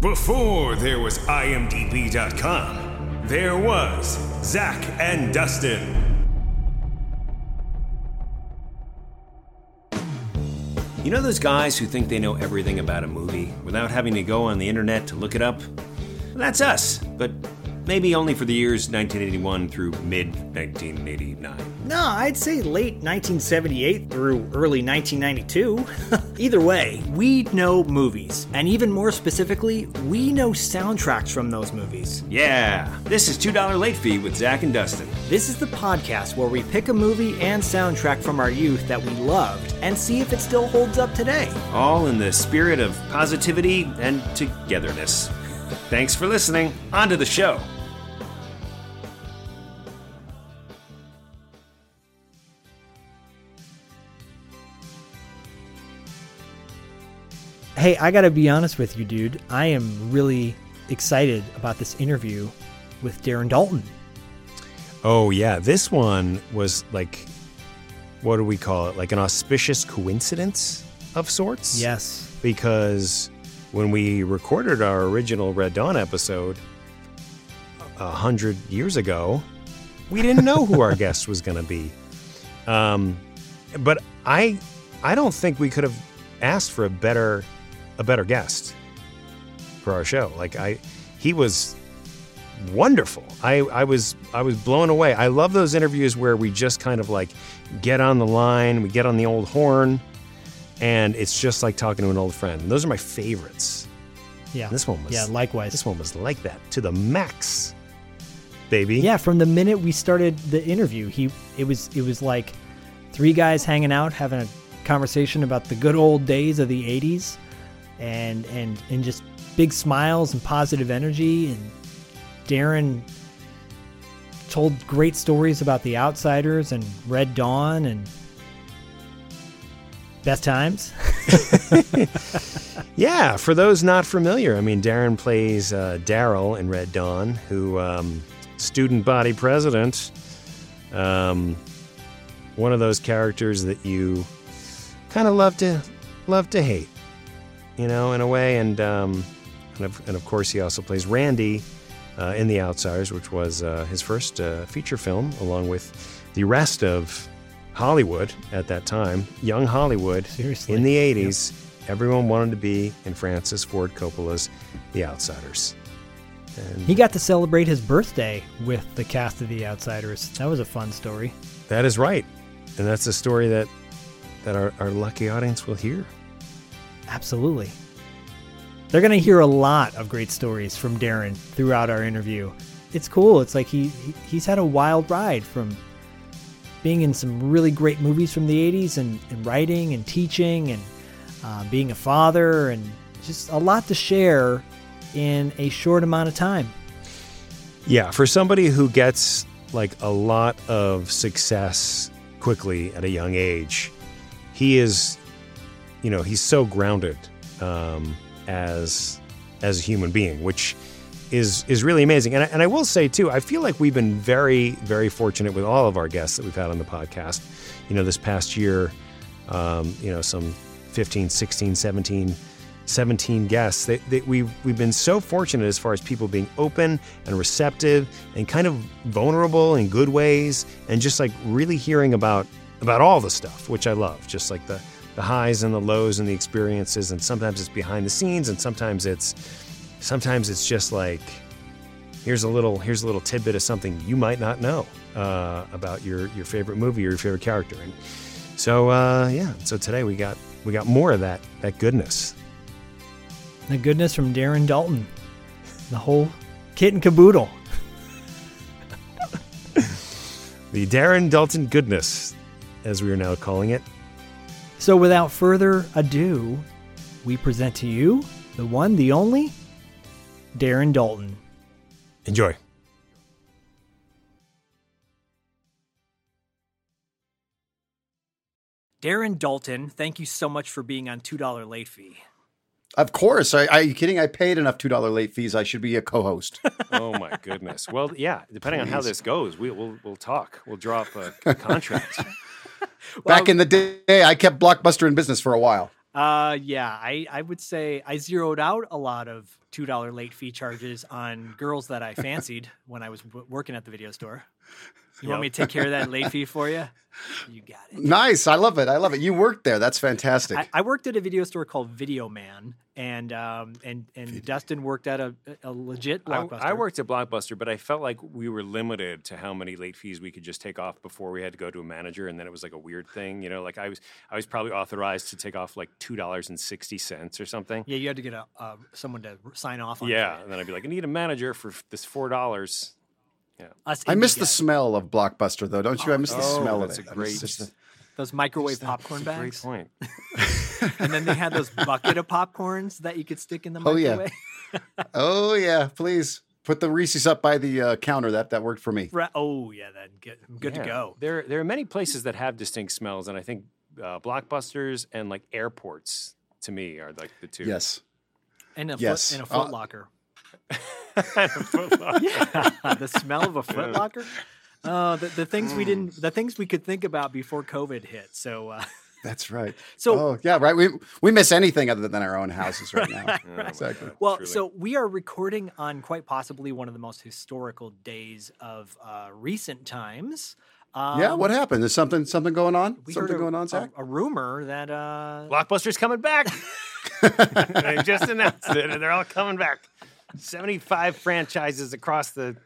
Before there was IMDb.com, there was Zak and Dustin. You know those guys who think they know everything about a movie without having to go on the internet to look it up? That's us, but maybe only for the years 1981 through mid 1989. No, I'd say late 1978 through early 1992. Either way, we know movies, and even more specifically, we know soundtracks from those movies. Yeah, this is $2 Late Fee with Zak and Dustin. This is the podcast where we pick a movie and soundtrack from our youth that we loved and see if it still holds up today. All in the spirit of positivity and togetherness. Thanks for listening. On to the show. Hey, I gotta be honest with you, dude. I am really excited about this interview with Darren Dalton. Oh, yeah. This one was like, what do we call it? Like an auspicious coincidence of sorts? Yes. Because when we recorded our original Red Dawn episode a hundred years ago, we didn't know who our guest was going to be. Um, but I, I don't think we could have asked for a better, a better guest for our show. Like I, he was wonderful. I, I was, I was blown away. I love those interviews where we just kind of like get on the line, we get on the old horn, and it's just like talking to an old friend. And those are my favorites. Yeah. This one was Yeah, likewise. This one was like that to the max, baby. Yeah, from the minute we started the interview, he it was it was like three guys hanging out having a conversation about the good old days of the 80s and and and just big smiles and positive energy and Darren told great stories about the outsiders and Red Dawn and best times. Yeah, for those not familiar, I mean, Darren plays uh, Daryl in Red Dawn, who um, student body president, um, one of those characters that you kind of love to love to hate, you know, in a way. And um, and, of, and of course, he also plays Randy uh, in The Outsiders, which was uh, his first uh, feature film, along with the rest of Hollywood at that time, young Hollywood Seriously. in the 80s. Everyone wanted to be in Francis Ford Coppola's The Outsiders. And He got to celebrate his birthday with the cast of The Outsiders. That was a fun story. that is right. And that's a story that, that our, our lucky audience will hear. Absolutely. They're going to hear a lot of great stories from Darren throughout our interview. It's cool. It's like he, he he's had a wild ride from being in some really great movies from the 80s and, and writing and teaching and uh, being a father and just a lot to share in a short amount of time. Yeah, for somebody who gets like a lot of success quickly at a young age, he is, you know, he's so grounded um, as as a human being, which is is really amazing. And I, and I will say too, I feel like we've been very very fortunate with all of our guests that we've had on the podcast. You know, this past year, um, you know, some 15, 16, 17 17 guests that, we've, we've been so fortunate as far as people being open and receptive and kind of vulnerable in good ways and just like really hearing about about all the stuff which i love just like the the highs and the lows and the experiences and sometimes it's behind the scenes and sometimes it's sometimes it's just like here's a little here's a little tidbit of something you might not know uh, about your your favorite movie or your favorite character and so uh, yeah so today we got we got more of that that goodness The goodness from Darren Dalton. The whole kit and caboodle. the Darren Dalton goodness, as we are now calling it. So, without further ado, we present to you the one, the only, Darren Dalton. Enjoy. Darren Dalton, thank you so much for being on $2 late fee. Of course. Are, are you kidding? I paid enough two dollar late fees. I should be a co-host. Oh my goodness. Well, yeah. Depending on how this goes, we, we'll we'll talk. We'll draw up a contract. Back in the day, I kept Blockbuster in business for a while. Uh, yeah, I, I would say I zeroed out a lot of $2 late fee charges on girls that I fancied when I was w- working at the video store. You want me to take care of that late fee for you? You got it. Nice. I love it. I love it. You worked there. That's fantastic. I, I worked at a video store called Video Man, and um, and and Dustin worked at a, a legit I, blockbuster. I worked at Blockbuster, but I felt like we were limited to how many late fees we could just take off before we had to go to a manager, and then it was like a weird thing, you know. Like I was, I was probably authorized to take off like two dollars and sixty cents or something. Yeah, you had to get a uh, someone to sign off on. it Yeah, for and then I'd be like, I need a manager for this four dollars. You. Us I indie miss the guys. smell of Blockbuster, though, don't you? I miss the Oh, smell that's of a it. I great- just the- those microwave popcorn Great bags, point. and then they had those bucket of popcorns that you could stick in the microwave. Oh, yeah. oh yeah, please put the Reese's up by the uh, counter. That that worked for me. Right. Oh yeah, then good, good to go. There, there are many places that have distinct smells, and I think uh, blockbusters and like airports to me are like the two. Yes. And a Yes. foot, and a Uh, Foot Locker. Foot Locker. Yeah, the smell of a Foot Locker. Uh, the, the things we didn't, the things we could think about before COVID hit. So, uh, That's right. So- oh yeah, right. We we miss anything other than our own houses right now. My Exactly. Well, truly. so we are recording on quite possibly one of the most historical days of uh, recent times. Um, yeah. What happened? Is something something going on? we Something heard a, going on, a- Zak? A, rumor that uh, Blockbuster's coming back. they just announced it, and they're all coming back. Seventy-five franchises across the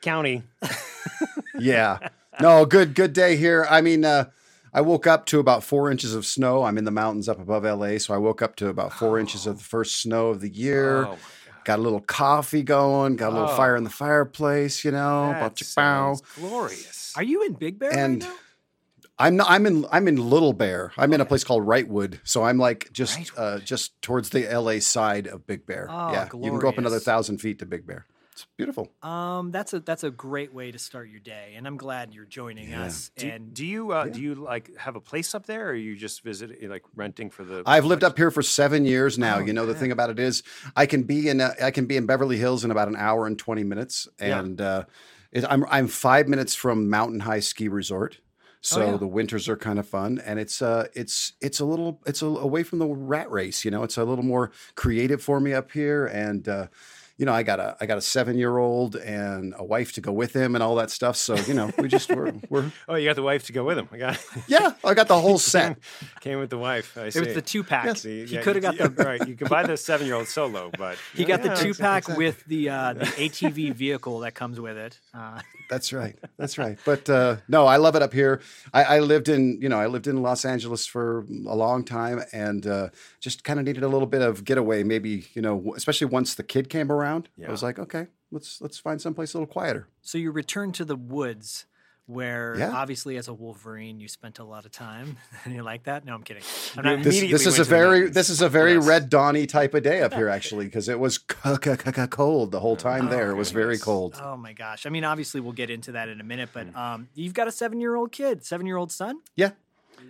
county. yeah. No, good good day here. I mean, uh, I woke up to about four inches of snow. I'm in the mountains up above LA, so I woke up to about four inches of the first snow of the year. Oh, Got a little coffee going. Got a little Oh. fire in the fireplace. You know, That bow. sounds glorious. are you in Big Bear And- right? I'm not, I'm in I'm in Little Bear. I'm in a place called Wrightwood, so I'm like just uh, just towards the LA side of Big Bear. Oh, yeah, you can go up another thousand feet to Big Bear. It's beautiful. Um, that's a that's a great way to start your day, and I'm glad you're joining us. do, and do you uh, do you like have a place up there, or you just visit like renting for the? I've lived up here for seven years now. Oh, you know the thing about it is, I can be in uh, I can be in Beverly Hills in about an hour and twenty minutes, Yeah. and uh, it, I'm I'm five minutes from Mountain High Ski Resort. So Oh, yeah. the winters are kind of fun, and it's uh it's it's a little it's a, away from the rat race. You know, it's a little more creative for me up here, and uh, you know I got a I got a seven year old and a wife to go with him and all that stuff. So you know we just we're, we're Oh, you got the wife to go with him. I got yeah I got the whole set. came with the wife. I it see. was the two pack. See, he yeah, could have got the right. You can buy the seven-year-old solo, but he got the Yeah, two pack with the uh, the ATV vehicle that comes with it. Uh, That's right. That's right. But uh, no, I love it up here. I, I lived in, you know, I lived in Los Angeles for a long time, and uh, just kind of needed a little bit of getaway. Maybe, you know, especially once the kid came around, I was like, okay, let's let's find someplace a little quieter. so you return to the woods, where Yeah. obviously as a Wolverine you spent a lot of time. and you like that? No, I'm kidding. I'm not, This, this is went a to the very this is a very Yes. red dawny type of day up here, actually, because it was c- c- c- cold the whole time there. It was very cold. Oh my gosh! I mean, obviously we'll get into that in a minute, Mm. but um, you've got a seven-year-old kid, seven-year-old son. Yeah.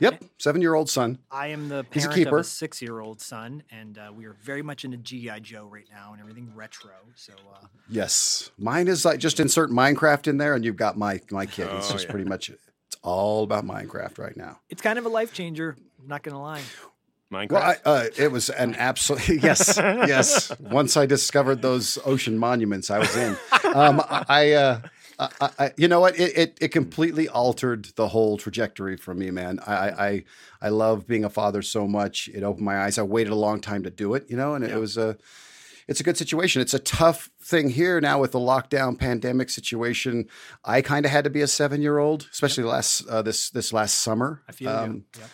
Yep. Seven year old son. I am the He's a parent of keeper. a six-year-old son, and uh, we are very much into GI Joe right now and everything retro. So uh, Yes. Mine is like just insert Minecraft in there, and you've got my my kid. It's Oh, just yeah. pretty much it's all about Minecraft right now. it's kind of a life changer. I'm not gonna lie. Minecraft. Well, I, uh, it was an absolute yes, yes. Once I discovered those ocean monuments, I was in. Um, I, uh, I, I, you know what? It, it it completely altered the whole trajectory for me, man. I, I, I- love being a father so much. It opened my eyes. I waited a long time to do it, you know, and it was a. It's a good situation. It's a tough thing here now with the lockdown pandemic situation. I kind of had to be a seven year old, especially last uh, this this last summer. I feel Um, you. Yep.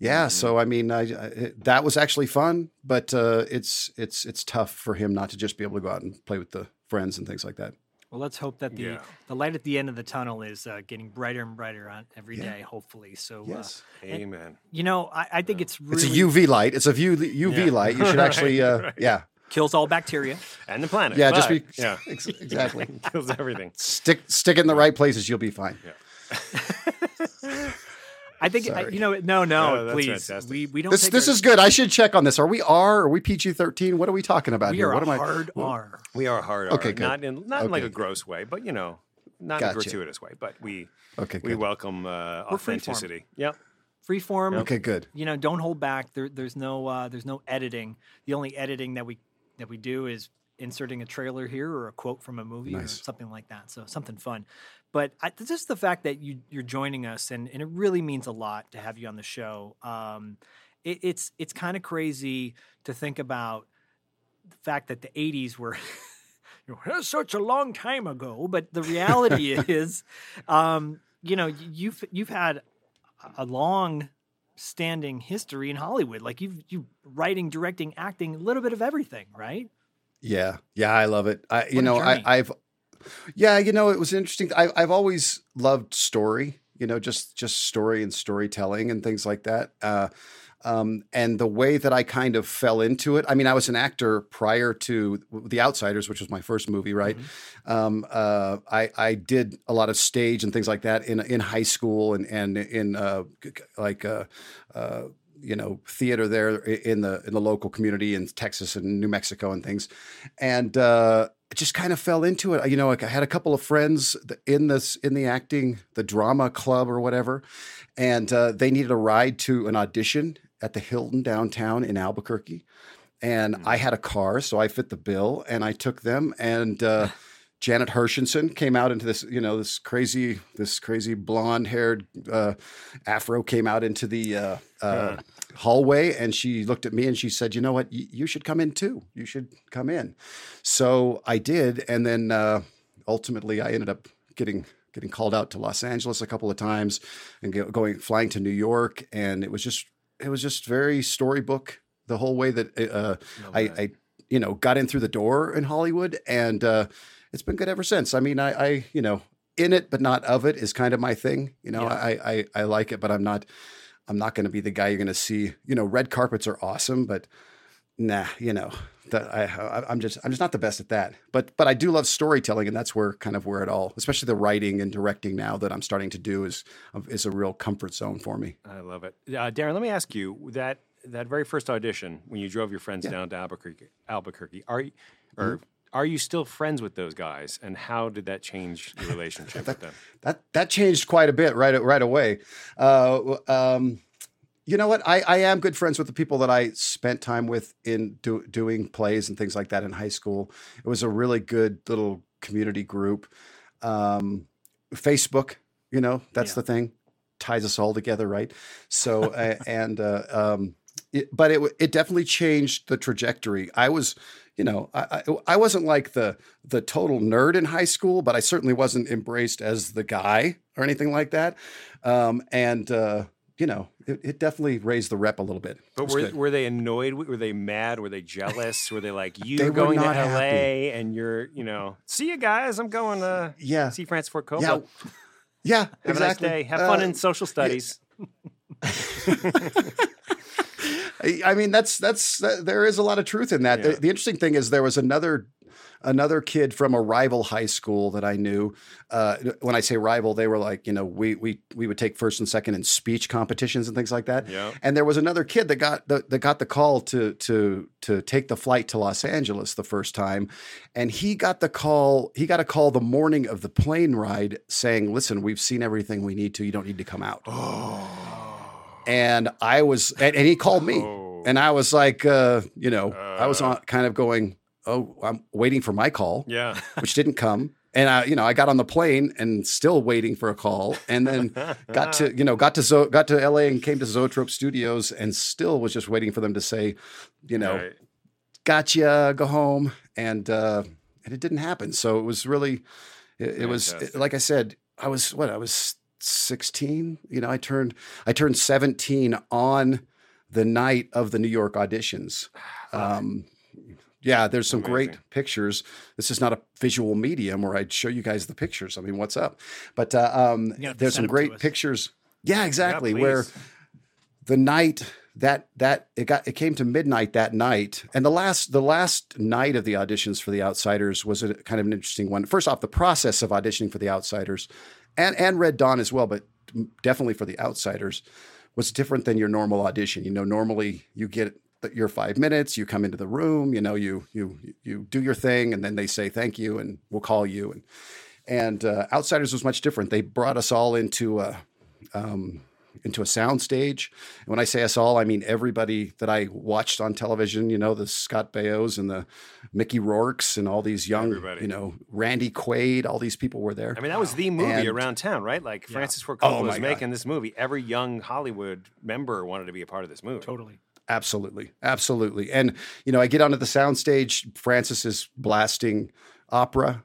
yeah, so I mean, I, I, that was actually fun, but uh, it's it's it's tough for him not to just be able to go out and play with the friends and things like that. Well, let's hope that the Yeah. the light at the end of the tunnel is uh, getting brighter and brighter on every day. Hopefully, so uh, Amen. you know, I, I think it's really It's a UV light. It's a view UV Yeah. light. You should actually, uh, Right. yeah, kills all bacteria. and the planet. Yeah, just be yeah, ex- exactly. kills everything. Stick stick it in the right places, you'll be fine. I think I, you know. No, No, no, please. fantastic. We we don't. This this our- is good. I should check on this. Are we R? Are we PG thirteen? What are we talking about We here? are What am I? hard R. We are hard. Okay, R, good. Not in not in like a gross way, but you know, not in a gratuitous way. But we Okay, we good. welcome uh, We're freeform. authenticity. Yep. Free form. Okay, good. You know, don't hold back. There, there's no uh, there's no editing. The only editing that we that we do is inserting a trailer here or a quote from a movie or something like that. So something fun. But I, just the fact that you you're joining us and, and it really means a lot to have you on the show. Um, it, it's it's kind of crazy to think about the fact that the 80s were you know, "That's such a long time ago but the reality is um, you know, you've you've had a long standing history in Hollywood like you've you writing directing acting a little bit of everything right Yeah, yeah, I love it. I, you know, I. I've, yeah, you know, it was interesting. I, I've always loved story. You know, just just story and storytelling and things like that. Uh, um, and the way that I kind of fell into it. I mean, I was an actor prior to The Outsiders, which was my first movie, right? Um, uh, I, I did a lot of stage and things like that in in high school and and in uh, like uh, uh, you know theater there in the in the local community in Texas and New Mexico and things, and uh, I just kind of fell into it. You know, like I had a couple of friends in this in the acting, the drama club or whatever, and uh, they needed a ride to an audition at the Hilton downtown in Albuquerque, and I had a car, so I fit the bill, and I took them and. Uh, Janet Hershenson came out into this, you know, this crazy, this crazy blonde-haired uh, afro came out into the uh, uh, hallway, and she looked at me and she said, "You know what? Y- you should come in too. You should come in." So I did, and then uh, ultimately I ended up getting getting called out to Los Angeles a couple of times and go, going flying to New York, and it was just it was just very storybook the whole way that uh, I, I you know got in through the door in Hollywood, and uh, it's been good ever since. I mean, I, I you know in it but not of it is kind of my thing. You know, Yeah. I, I I like it, but I'm not I'm not going to be the guy you're going to see. You know, red carpets are awesome, but nah, you know, that I, I I'm just I'm just not the best at that. But but I do love storytelling, and that's where kind of where it all, especially the writing and directing now that I'm starting to do is is a real comfort zone for me. I love it, uh, Darren. Let me ask you that that very first audition when you drove your friends down to Albuquerque. Albuquerque, are you, or Mm-hmm. Are you still friends with those guys? And how did that change your relationship with them? That that changed quite a bit right right away. Uh, um, you know what? I, I am good friends with the people that I spent time with in do, doing plays and things like that in high school. It was a really good little community group. Um, Facebook, you know, that's Yeah. the thing, ties us all together, right? So uh, and uh, um, it, but it it definitely changed the trajectory. I was, you know, I, I I wasn't like the the total nerd in high school, but I certainly wasn't embraced as the guy or anything like that. Um, and uh, you know, it, it definitely raised the rep a little bit. But were, good. were they annoyed? Were they mad? Were they jealous? were they like, They you're were going to LA happy. and you're, you know, see you guys. I'm going to yeah, see Francis Ford Coppola. yeah, yeah. Have exactly. a nice day. Have fun Uh, in social studies. I I mean, that's that's that, there is a lot of truth in that. Yeah. The, the interesting thing is there was another another kid from a rival high school that I knew. Uh, when I say rival, they were like you know we we we would take first and second in speech competitions and things like that. Yeah. And there was another kid that got the, that got the call to to to take the flight to Los Angeles the first time, and he got the call. He got a call the morning of the plane ride saying, "Listen, we've seen everything we need to. You don't need to come out." And I was, and, and he called me, Oh. and I was like, uh, you know, I was on kind of going, oh, I'm waiting for my call, Yeah. which didn't come. And I, you know, I got on the plane and still waiting for a call, and then got to, you know, got to Zo- got to LA and came to Zoetrope Studios, and still was just waiting for them to say, you know, Right. gotcha, go home, and uh, and it didn't happen. So it was really, it, it was like I said, I was what I was sixteen. You know, I turned I turned seventeen on the night of the New York auditions. Um, yeah, there's some great pictures. This is not a visual medium where I'd show you guys the pictures. I mean, what's up? But uh, um, You have to there's some great pictures. Yeah, exactly. Yeah, where the night that that it got it came to midnight that night, and the last the last night of the auditions for the Outsiders was a kind of an interesting one. First off, the process of auditioning for the Outsiders, and and Red Dawn as well, but definitely for the Outsiders was different than your normal audition. You know, normally you get your five minutes, you come into the room, you know, you you you do your thing, and then they say thank you, and we'll call you. And and uh, Outsiders was much different. They brought us all into a um, into a sound stage. And when I say us all, I mean everybody that I watched on television, you know, the Scott Baios and the Mickey Rourkes and all these young, Everybody. you know, Randy Quaid, all these people were there. I mean, that was the movie And- around town, right? Like Francis Ford Oh, Coppola my was God. making this movie. Every young Hollywood member wanted to be a part of this movie. Totally. Absolutely, absolutely. And you know, I get onto the soundstage. Francis is blasting opera,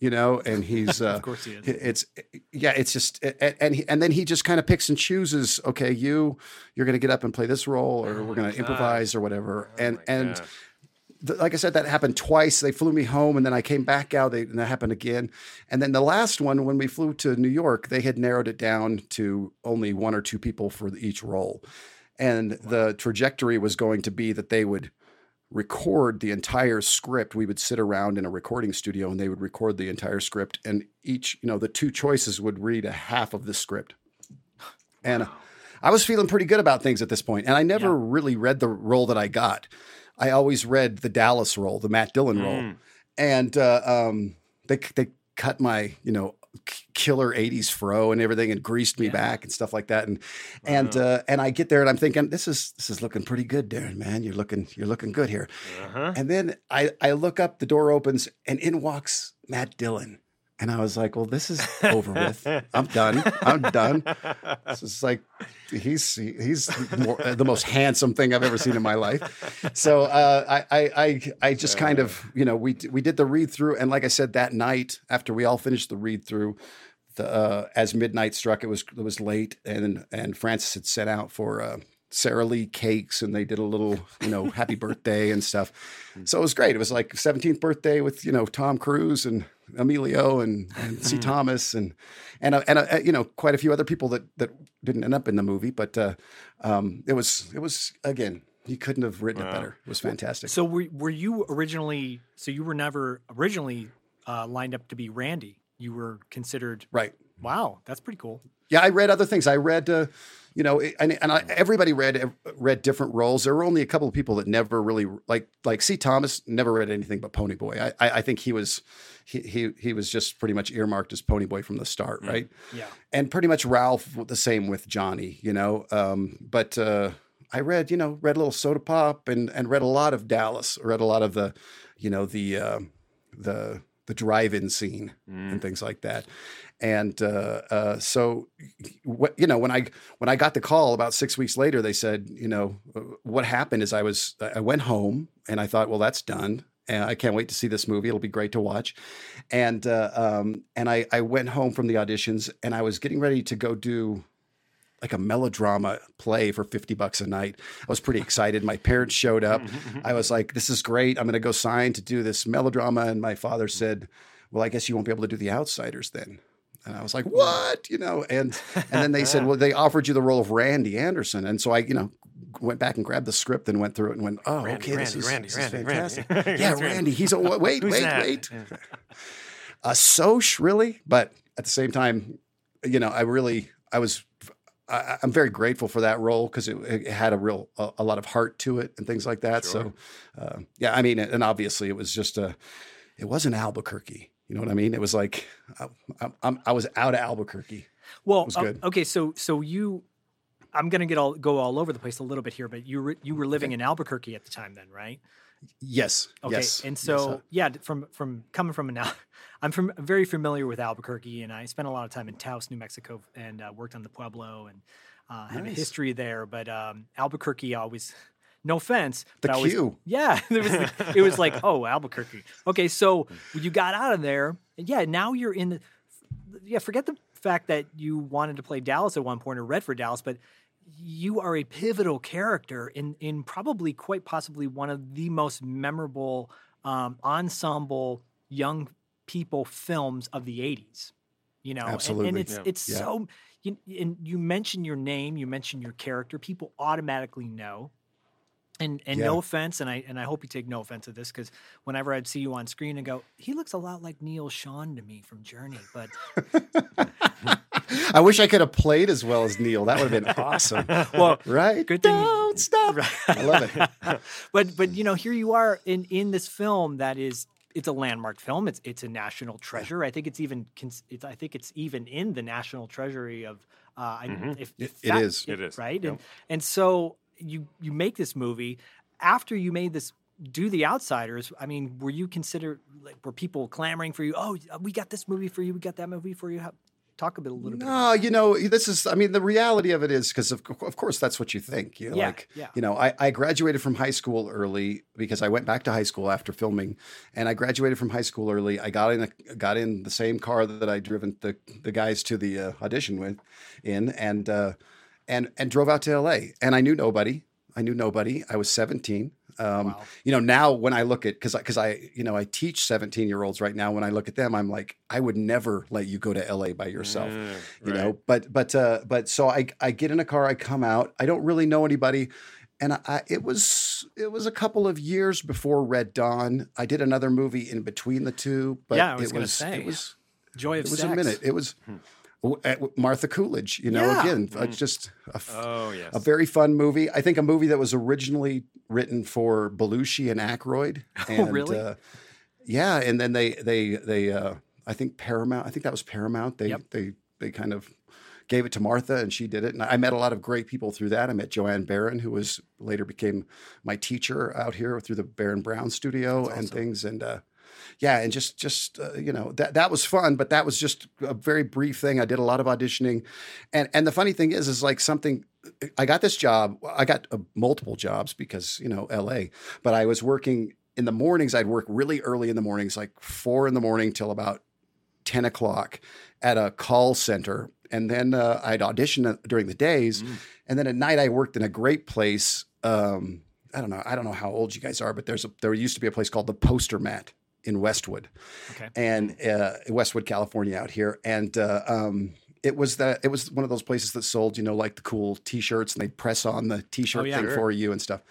you know, and he's uh, Of course he is. It's yeah, it's just and and, he, and then he just kind of picks and chooses. Okay, you you're going to get up and play this role, or we're going to improvise or whatever. and and th- like I said, that happened twice. They flew me home, and then I came back out. They, and that happened again. And then the last one, when we flew to New York, they had narrowed it down to only one or two people for each role. And the trajectory was going to be that they would record the entire script. We would sit around in a recording studio, and they would record the entire script. And each, you know, the two choices would read a half of the script. And I was feeling pretty good about things at this point, and I never really read the role that I got. I always read the Dallas role, the Matt Dillon role, and uh, um, they they cut my you know killer '80s fro and everything, and greased me back and stuff like that, and and uh, and I get there and I'm thinking this is this is looking pretty good, Darren. Man, you're looking you're looking good here. And then I I look up, the door opens, and in walks Matt Dillon. And I was like, well, this is over with. I'm done. I'm done. This is like he's he's more, the most handsome thing I've ever seen in my life. So uh, I, I I I just kind of you know we we did the read through, and like I said that night after we all finished the read through, the uh, as midnight struck, it was it was late, and and Francis had set out for. Uh, Sara Lee cakes and they did a little, you know, happy birthday and stuff. So it was great. It was like 17th birthday with, you know, Tom Cruise and Emilio and, and C. Thomas and, and, uh, and, uh, you know, quite a few other people that, that didn't end up in the movie. But uh, um, it was, it was, again, you couldn't have written it better. It was fantastic. So were were you originally? So you were never originally uh, lined up to be Randy. You were considered. right. Wow, that's pretty cool. Yeah, I read other things. I read, uh, you know, and, and I, everybody read read different roles. There were only a couple of people that never really like like C. Thomas never read anything but Pony Boy. I, I, I think he was he, he he was just pretty much earmarked as Pony Boy from the start, right? Yeah. And pretty much Ralph the same with Johnny, you know. Um, but uh, I read, you know, read a little Soda Pop and and read a lot of Dallas. Read a lot of the, you know, the uh, the the drive-in scene and things like that. And uh, uh, so, what you know, when I when I got the call about six weeks later, they said, you know, uh, what happened is I was I went home and I thought, well, that's done. And I can't wait to see this movie. It'll be great to watch. And uh, um, and I, I went home from the auditions and I was getting ready to go do like a melodrama play for 50 bucks a night. I was pretty excited. My parents showed up. I was like, this is great. I'm going to go sign to do this melodrama. And my father said, well, I guess you won't be able to do the outsiders then. And I was like, what? You know, and and then they said, well, they offered you the role of Randy Anderson. And so I, you know, went back and grabbed the script and went through it and went, oh, Randy, okay, this is, Randy, this is Randy, fantastic. Randy. yeah, Randy. He's a wait, Who's wait, that? wait. A Soc, really? But at the same time, you know, I really, I was, I, I'm very grateful for that role because it, it had a real, a, a lot of heart to it and things like that. So, uh, yeah, I mean, and obviously it was just a, it wasn't Albuquerque. You know what I mean? It was like I, I, I'm- I was out of Albuquerque. Well, uh, okay, so so you, I'm gonna get all go all over the place a little bit here, but you were, you were living in Albuquerque at the time, then, right? Yes. Okay, Yes. and Yes, so uh, yeah, from from coming from Al- I'm from very familiar with Albuquerque, and I spent a lot of time in Taos, New Mexico, and uh, worked on the Pueblo, and uh, have a history there. But um, Albuquerque always, no offense, The but I always, yeah, there was the, it was like oh Albuquerque. Okay, so you got out of there, and yeah, now you're in the yeah. Forget the fact that you wanted to play Dallas at one point or read for Dallas, but you are a pivotal character in in probably quite possibly one of the most memorable um, ensemble young people films of the 80s You know, And- and, it's Yeah. it's Yeah. so. You, and you mention your name, you mention your character, people automatically know. And and no offense, and I and I hope you take no offense of this because whenever I'd see you on screen and go, he looks a lot like Neil Schon to me from Journey, but I wish I could have played as well as Neil. That would have been awesome. well, right? Good thing Don't stop. Right. I love it. but but you know here you are in in this film that is it's a landmark film it's it's a national treasure i think it's even cons- it's, i think it's even in the national treasury of uh I, if, It- if it that- is. It is, right yep. and and so you you make this movie after you made this do the outsiders i mean were you considered like were people clamoring for you oh we got this movie for you we got that movie for you How, talk a bit a little bit No, you know, this is, I mean, the reality of it is because, of, of course, that's what you think. You know, Yeah, like, yeah. you know, I, I graduated from high school early because I went back to high school after filming and I graduated from high school early. I got in, a, got in the same car that I'd driven the, the guys to the uh, audition with in and, uh, and, and drove out to LA and I knew nobody. I knew nobody. I was 17. Um, Wow. You know, now when I look at, cause I, cause I, you know, I teach 17 year olds right now. When I look at them, I'm like, I would never let you go to LA by yourself Mm, you right. know but but uh but so i i get in a car i come out i don't really know anybody and I, I it was it was a couple of years before red dawn i did another movie in between the two but Yeah, I was it was say. it was joy of it was sex a minute it was at Martha Coolidge, you know, Yeah. again, uh, just a, f- Oh yes. a very fun movie. I think a movie that was originally written for Belushi and Aykroyd. And, really? Uh, yeah, and then they they they uh, I think Paramount. I think that was Paramount. They Yep. they they kind of gave it to Martha, and she did it. And I met a lot of great people through that. I met Joanne Baron, who was later became my teacher out here through the Baron Brown Studio and things. And uh, yeah, and just just uh, you know that that was fun, but that was just a very brief thing. I did a lot of auditioning, and and the funny thing is, is like something. I got this job. I got uh, multiple jobs because you know L.A. But I was working in the mornings. I'd work really early in the mornings, like four in the morning till about ten o'clock at a call center, and then uh, I'd audition during the days, and then at night I worked in a great place. Um, I don't know. I don't know how old you guys are, but there's a there used to be a place called the Poster Mat in Westwood, Okay. and uh, Westwood, California, out here, and uh, um, it was that it was one of those places that sold, you know, like the cool T-shirts, and they'd press on the T-shirt Oh, yeah. thing Sure. for you and stuff.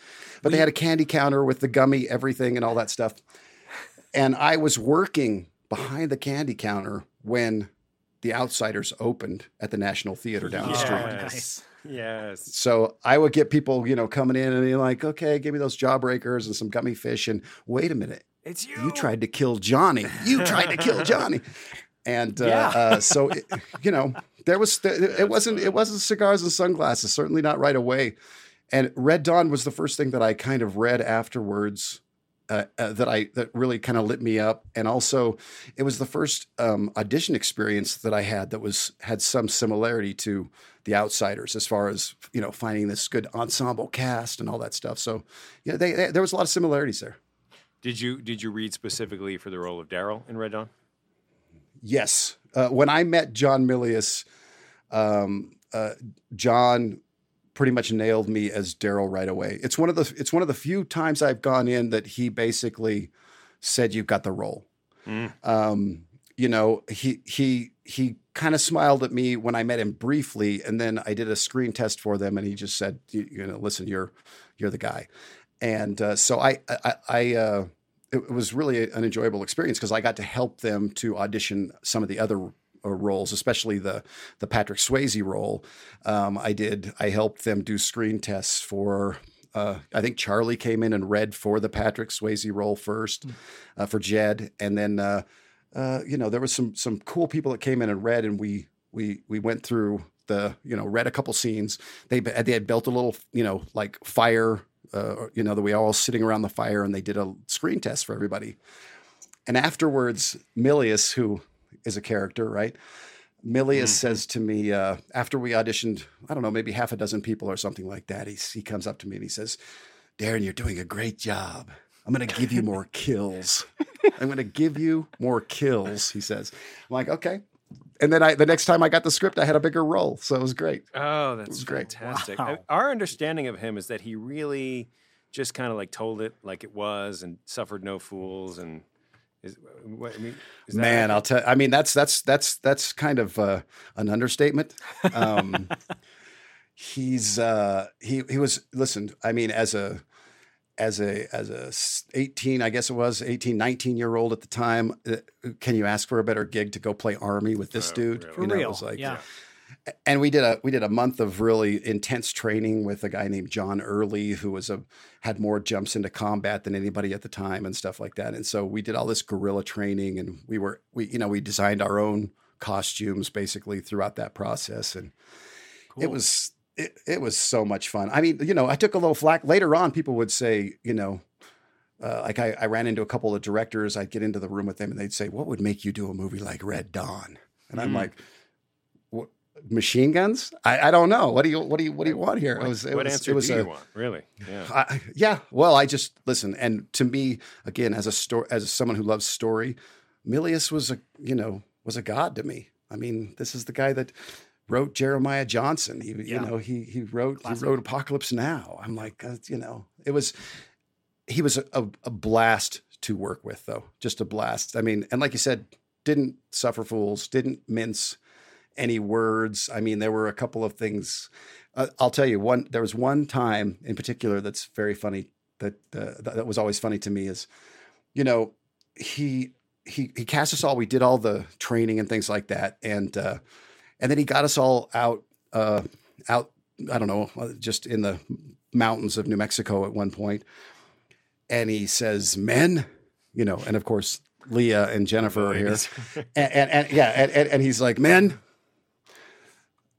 But they had a candy counter with the gummy everything and all that stuff, and I was working behind the candy counter when The Outsiders opened at the National Theater down the street. nice. Yes. So I would get people, you know, coming in and they're like, okay, give me those jawbreakers and some gummy fish. And wait a minute, It's you. you tried to kill Johnny. You tried to kill Johnny. And uh, Yeah. uh, so, it, you know, there was, it wasn't, it wasn't cigars and sunglasses, certainly not right away. And Red Dawn was the first thing that I kind of read afterwards. Uh, uh, that I that really kind of lit me up, and also it was the first um, audition experience that I had that was had some similarity to The Outsiders as far as you know finding this good ensemble cast and all that stuff. So, yeah, they, they, there was a lot of similarities there. Did you did you read specifically for the role of Daryl in Red Dawn? Yes. Uh, when I met John Milius, um, uh, John pretty much nailed me as Daryl right away. It's one of the it's one of the few times I've gone in that he basically said you've got the role. Um, you know, he he he kind of smiled at me when I met him briefly, and then I did a screen test for them, and he just said, "You, you know, listen, you're you're the guy." And uh, so I I, I uh, it, was really an enjoyable experience because I got to help them to audition some of the other uh, roles, especially the the Patrick Swayze role. Um, I did. I helped them do screen tests for. Uh, I think Charlie came in and read for the Patrick Swayze role first, uh, for Jed, and then uh, uh, you know there was some some cool people that came in and read, and we we we went through the you know read a couple scenes. They they had built a little you know like fire, uh, you know that we all sitting around the fire, and they did a screen test for everybody. And afterwards, Milius, who is a character, right? Milius says to me uh, after we auditioned, I don't know, maybe half a dozen people or something like that. He he comes up to me and he says, "Darren, you're doing a great job. I'm going to give you more kills. I'm going to give you more kills." He says. I'm like, "Okay." And then I the next time I got the script, I had a bigger role, so it was great. Oh, that's was great. fantastic. Wow. I- Our understanding of him is that he really just kind of like told it like it was and suffered no fools and Is, what, I mean, is Man, I'll tell. I mean, that's that's that's that's kind of uh, an understatement. Um, he's uh, he he was. Listen, I mean, as a as a as a s- 18 i guess it was 18 19 year old at the time uh, can you ask for a better gig to go play army with this Oh, dude really? For you know, it real. was like yeah. and we did a we did a month of really intense training with a guy named John Early who was a had more jumps into combat than anybody at the time and stuff like that. And so we did all this guerrilla training and we were we you know we designed our own costumes basically throughout that process and it was it, it was so much fun. I mean, you know, I took a little flack later on. People would say, you know, uh, like I, I ran into a couple of directors. I'd get into the room with them, and they'd say, "What would make you do a movie like Red Dawn?" And I'm Mm. like, what, "Machine guns? I, I don't know. What do you what do you what do you want here?" What, it was it what was, answer was do a, you want? Really? Yeah. I, yeah. Well, I just listen, and to me, again, as a story, as someone who loves story, Milius was a you know was a god to me. I mean, this is the guy that wrote Jeremiah Johnson. He, Yeah. you know, he he wrote Classic. he wrote Apocalypse Now. I'm like, uh, you know, it was he was a, a, a blast to work with, though, just a blast. I mean, and like you said, didn't suffer fools, didn't mince any words. I mean, there were a couple of things. Uh, I'll tell you one. There was one time in particular that's very funny. That uh, that was always funny to me is, you know, he he he cast us all. We did all the training and things like that, and uh, and then he got us all out uh, out. I don't know, uh, just in the mountains of New Mexico at one point, and he says, "Men," you know, and of course Leah and Jennifer are here, and, and, and yeah, and, and, and he's like, "Men."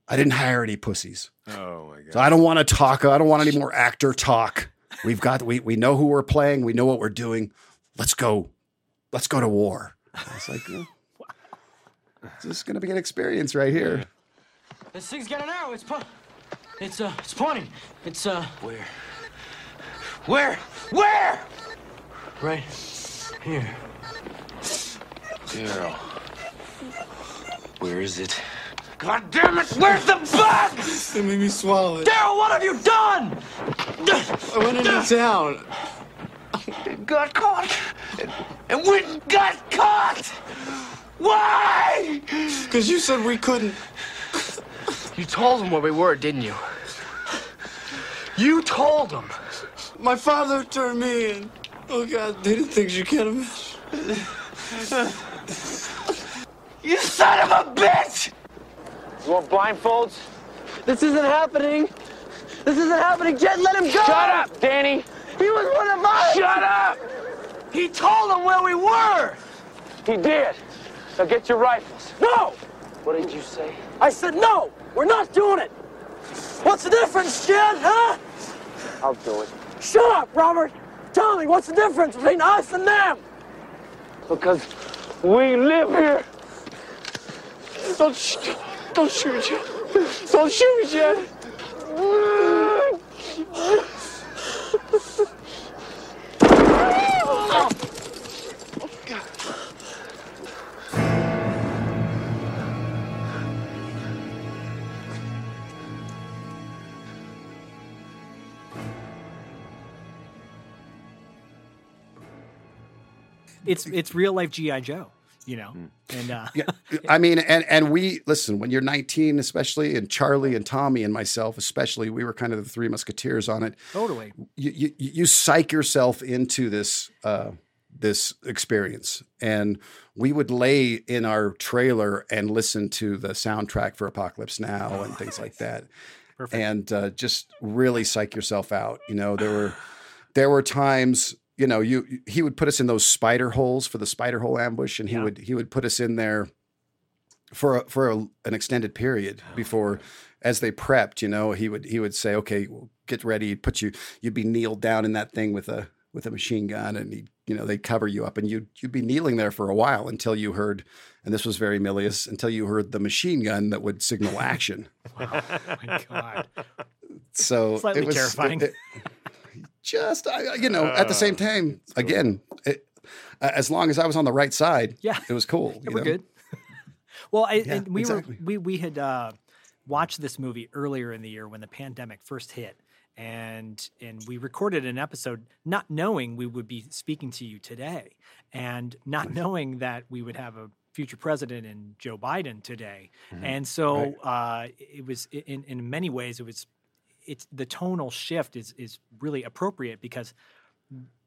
I didn't hire any pussies. Oh my god. So I don't want to talk. I don't want any more actor talk. We've got we we know who we're playing. We know what we're doing. Let's go. Let's go to war. I was like, this is going to be an experience right here. This thing's got an arrow. It's po- It's uh, it's pointing. It's uh. Where? Where? Where? Right here. Daryl. Where is it? God damn it! Where's the bug? They made me swallow it. Daryl, what have you done? I went into town. It got caught. And we got caught. Why? Because you said we couldn't. You told them where we were, didn't you? You told them. My father turned me in. Oh, God, they did things you can't imagine. You son of a bitch! You want blindfolds? This isn't happening. This isn't happening. Jed, let him go. Shut up, Danny! He was one of us. Shut up! He told them where we were. He did. Now get your rifles. No. What did you say? I said no. We're not doing it. What's the difference, Jed? Huh? I'll do it. Shut up, Robert. Tell me what's the difference between us and them? Because we live here. Don't, sh- don't shoot. Don't shoot you. It's it's real life GI Joe, you know. And uh, Yeah, I mean, and and we listen when you're 19, especially, and Charlie and Tommy and myself, especially, we were kind of the three musketeers on it. totally. you, you, you psych yourself into this uh, this experience, and we would lay in our trailer and listen to the soundtrack for Apocalypse Now and things like that, Perfect. and uh, just really psych yourself out. You know, there were there were times. You know, you he would put us in those spider holes for the spider hole ambush, and he Yeah. would he would put us in there for a, for a, an extended period oh, before as they prepped you know he would he would say okay well, get ready he'd put you you'd be kneeled down in that thing with a with a machine gun and he you know they'd cover you up and you'd you'd be kneeling there for a while until you heard and this was very Milius until you heard the machine gun that would signal action wow, Oh my god. so Slightly it was terrifying. it- just you know at the same time again it, as long as I was on the right side Yeah. it was cool Yeah, you we're know? good. well, I, Yeah, and we exactly. were we we had uh, watched this movie earlier in the year when the pandemic first hit, and and we recorded an episode not knowing we would be speaking to you today, and not knowing that we would have a future president in Joe Biden today, and so uh, it was in in many ways it was it's the tonal shift is is really appropriate because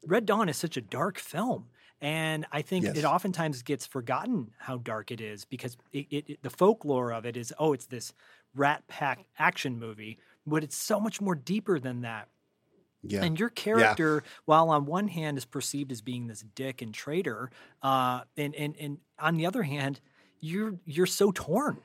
Red Dawn is such a dark film. And I think Yes. it oftentimes gets forgotten how dark it is because it, it, it- the folklore of it is, oh, it's this rat pack action movie, but it's so much more deeper than that. Yeah. And your character, while on one hand is perceived as being this dick and traitor, uh, and, and and on the other hand, you're you're so torn,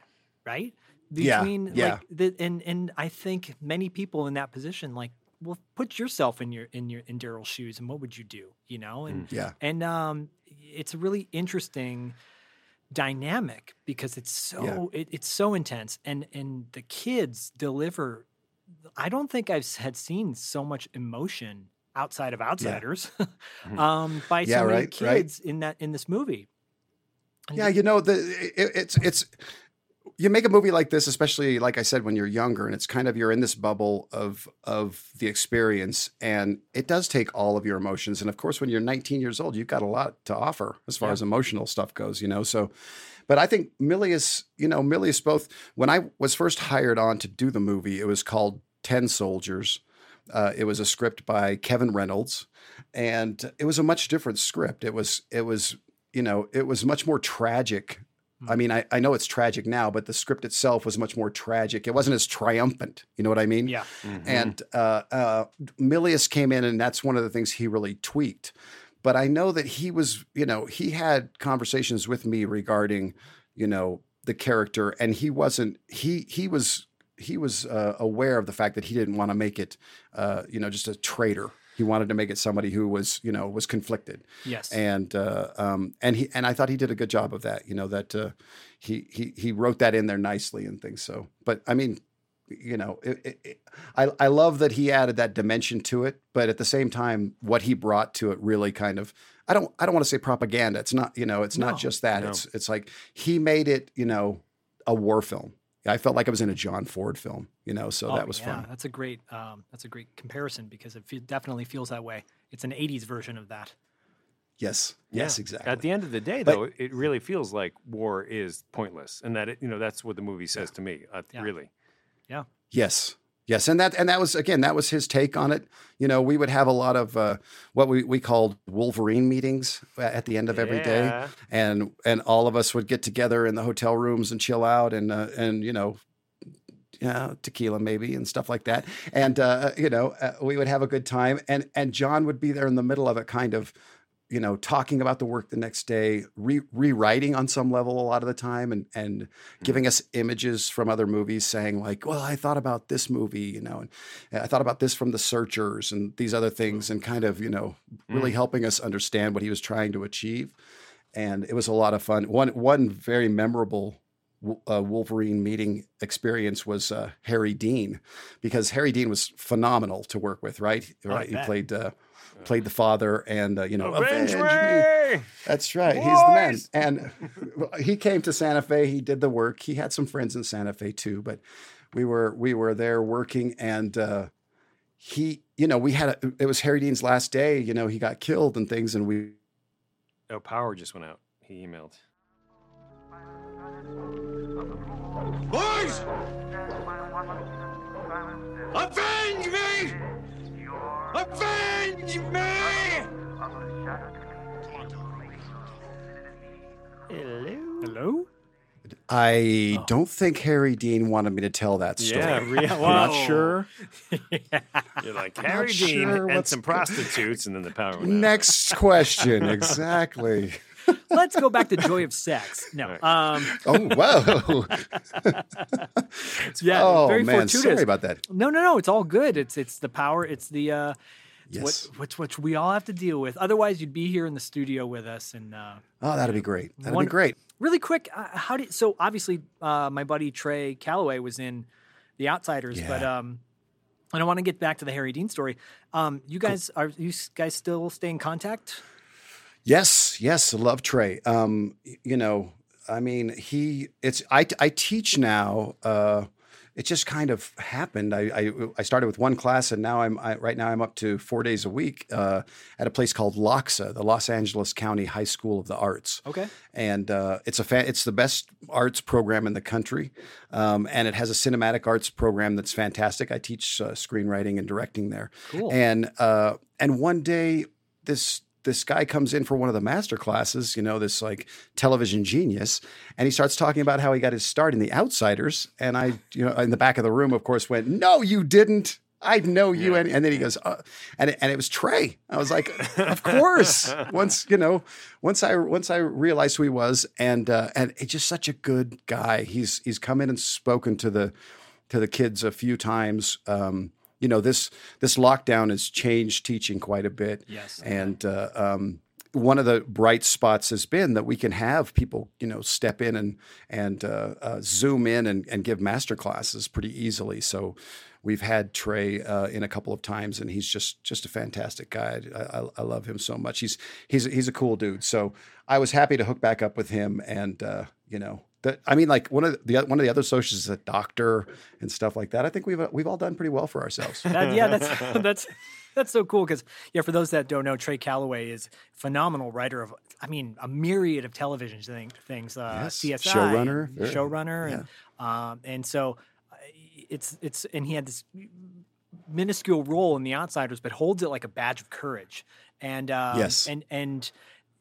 right? Yeah, Between yeah. like the, and and I think many people in that position, like, well, put yourself in your in your in Daryl's shoes, and what would you do? You know, and Yeah. and um, it's a really interesting dynamic because it's so it, it's so intense, and and the kids deliver. I don't think I've had seen so much emotion outside of Outsiders um, by Yeah, so many right, right. kids in that in this movie. And Yeah, you know the it, it's it's you make a movie like this, especially like I said when you're younger, and it's kind of you're in this bubble of of the experience, and it does take all of your emotions. And of course, when you're 19 years old, you've got a lot to offer as far Yeah. as emotional stuff goes, you know. So, but I think Milius, you know, Milius both. When I was first hired on to do the movie, it was called Ten Soldiers. Uh, it was a script by Kevin Reynolds, and it was a much different script. It was it was you know it was much more tragic. I mean, I, I know it's tragic now, but the script itself was much more tragic. It wasn't as triumphant. You know what I mean? yeah, And uh, uh, Milius came in, and that's one of the things he really tweaked. But I know that he was, you know, he had conversations with me regarding, you know, the character, and he wasn't. He he was he was uh, aware of the fact that he didn't want to make it, uh, you know, just a traitor. He wanted to make it somebody who was, you know, was conflicted yes, and uh, um, and he and I thought he did a good job of that. You know that uh, he he he wrote that in there nicely and things. So, but I mean, you know, it, it, it, I I love that he added that dimension to it. But at the same time, what he brought to it really kind of I don't I don't want to say propaganda. It's not you know it's No, not just that. no. It's it's like he made it you know a war film. I felt like I was in a John Ford film. You know, so Oh, that was yeah, fun. That's a great um, that's a great comparison because it fe- definitely feels that way. It's an '80s version of that. Yes, yes, Yeah. exactly. At the end of the day, But- though, it really feels like war is pointless, and that it, you know that's what the movie says to me. Uh, Yeah. Really, Yeah, Yes. Yes, and that and that was again that was his take on it. You know, we would have a lot of uh, what we, we called Wolverine meetings at the end of every day, Yeah. and and all of us would get together in the hotel rooms and chill out and uh, and you know, yeah, tequila maybe and stuff like that, and uh, you know uh, we would have a good time, and and John would be there in the middle of it, kind of. You know, talking about the work the next day, re- rewriting on some level a lot of the time, and and giving us images from other movies, saying like, "Well, I thought about this movie, you know, and I thought about this from The Searchers and these other things," and kind of, you know, really helping us understand what he was trying to achieve. And it was a lot of fun. One one very memorable uh, Wolverine meeting experience was uh, Harry Dean, because Harry Dean was phenomenal to work with. Right, right. He played uh, played the father, and uh, you know, avenge "Avenge me." me! That's right. He's the man. And he came to Santa Fe. He did the work. He had some friends in Santa Fe too, but we were we were there working and uh he, you know, we had a, it was Harry Dean's last day, you know, he got killed and things and we Oh, power just went out. He emailed. Boys! Avenge me! Avenge me! hello. I don't think Harry Dean wanted me to tell that story. Yeah, really. I'm not sure. You're like Harry Dean sure and some go- prostitutes, and then the power went out. Next question. Exactly. Let's go back to Joy of Sex. No, um, Oh, whoa. yeah, oh, very man. fortuitous. Sorry about that. No, no, no. It's all good. It's it's the power. It's the uh, it's Yes. what which which we all have to deal with. Otherwise, you'd be here in the studio with us. And uh, Oh, that'd be great. That'd One- be great. really quick, uh, how did so? Obviously, uh, my buddy Trey Calloway was in The Outsiders, but Yeah. um, and I want to get back to the Harry Dean story. Um, you guys are you guys still stay in contact? Yes, yes, I love Trey. Um, you know, I mean, he it's I I teach now uh it just kind of happened. I, I, I started with one class, and now I'm I, right now I'm up to four days a week uh, at a place called LACHSA, the Los Angeles County High School of the Arts. Okay. and uh, it's a fa- it's the best arts program in the country, um, and it has a cinematic arts program that's fantastic. I teach uh, screenwriting and directing there. Cool. And uh, and one day this this guy comes in for one of the master classes, you know, this like television genius, and he starts talking about how he got his start in The Outsiders. And I, you know, in the back of the room, of course, went, "No, you didn't." I know you, and, and then he goes, uh, and it, and it was Trey. I was like, of course. once you know, once I once I realized who he was, and uh, and he's just such a good guy. He's he's come in and spoken to the to the kids a few times. Um, you know this this lockdown has changed teaching quite a bit. Yes. and uh, um, one of the bright spots has been that we can have people, you know, step in and and uh, uh, zoom in and, and give master classes pretty easily. So we've had Trey uh, in a couple of times, and he's just just a fantastic guy. I, I, I love him so much. He's he's he's a cool dude. So I was happy to hook back up with him, and uh, you know. That, I mean, like one of the one of the other socials is a doctor and stuff like that. I think we've we've all done pretty well for ourselves. That- yeah, that's that's that's so cool because yeah, for those that don't know, Trey Calloway is a phenomenal writer of I mean a myriad of television thing, things. Uh, Yes. CSI, Showrunner. and Yeah. showrunner, and um, and so uh, it's it's and he had this minuscule role in The Outsiders, but holds it like a badge of courage. And um, Yes. and and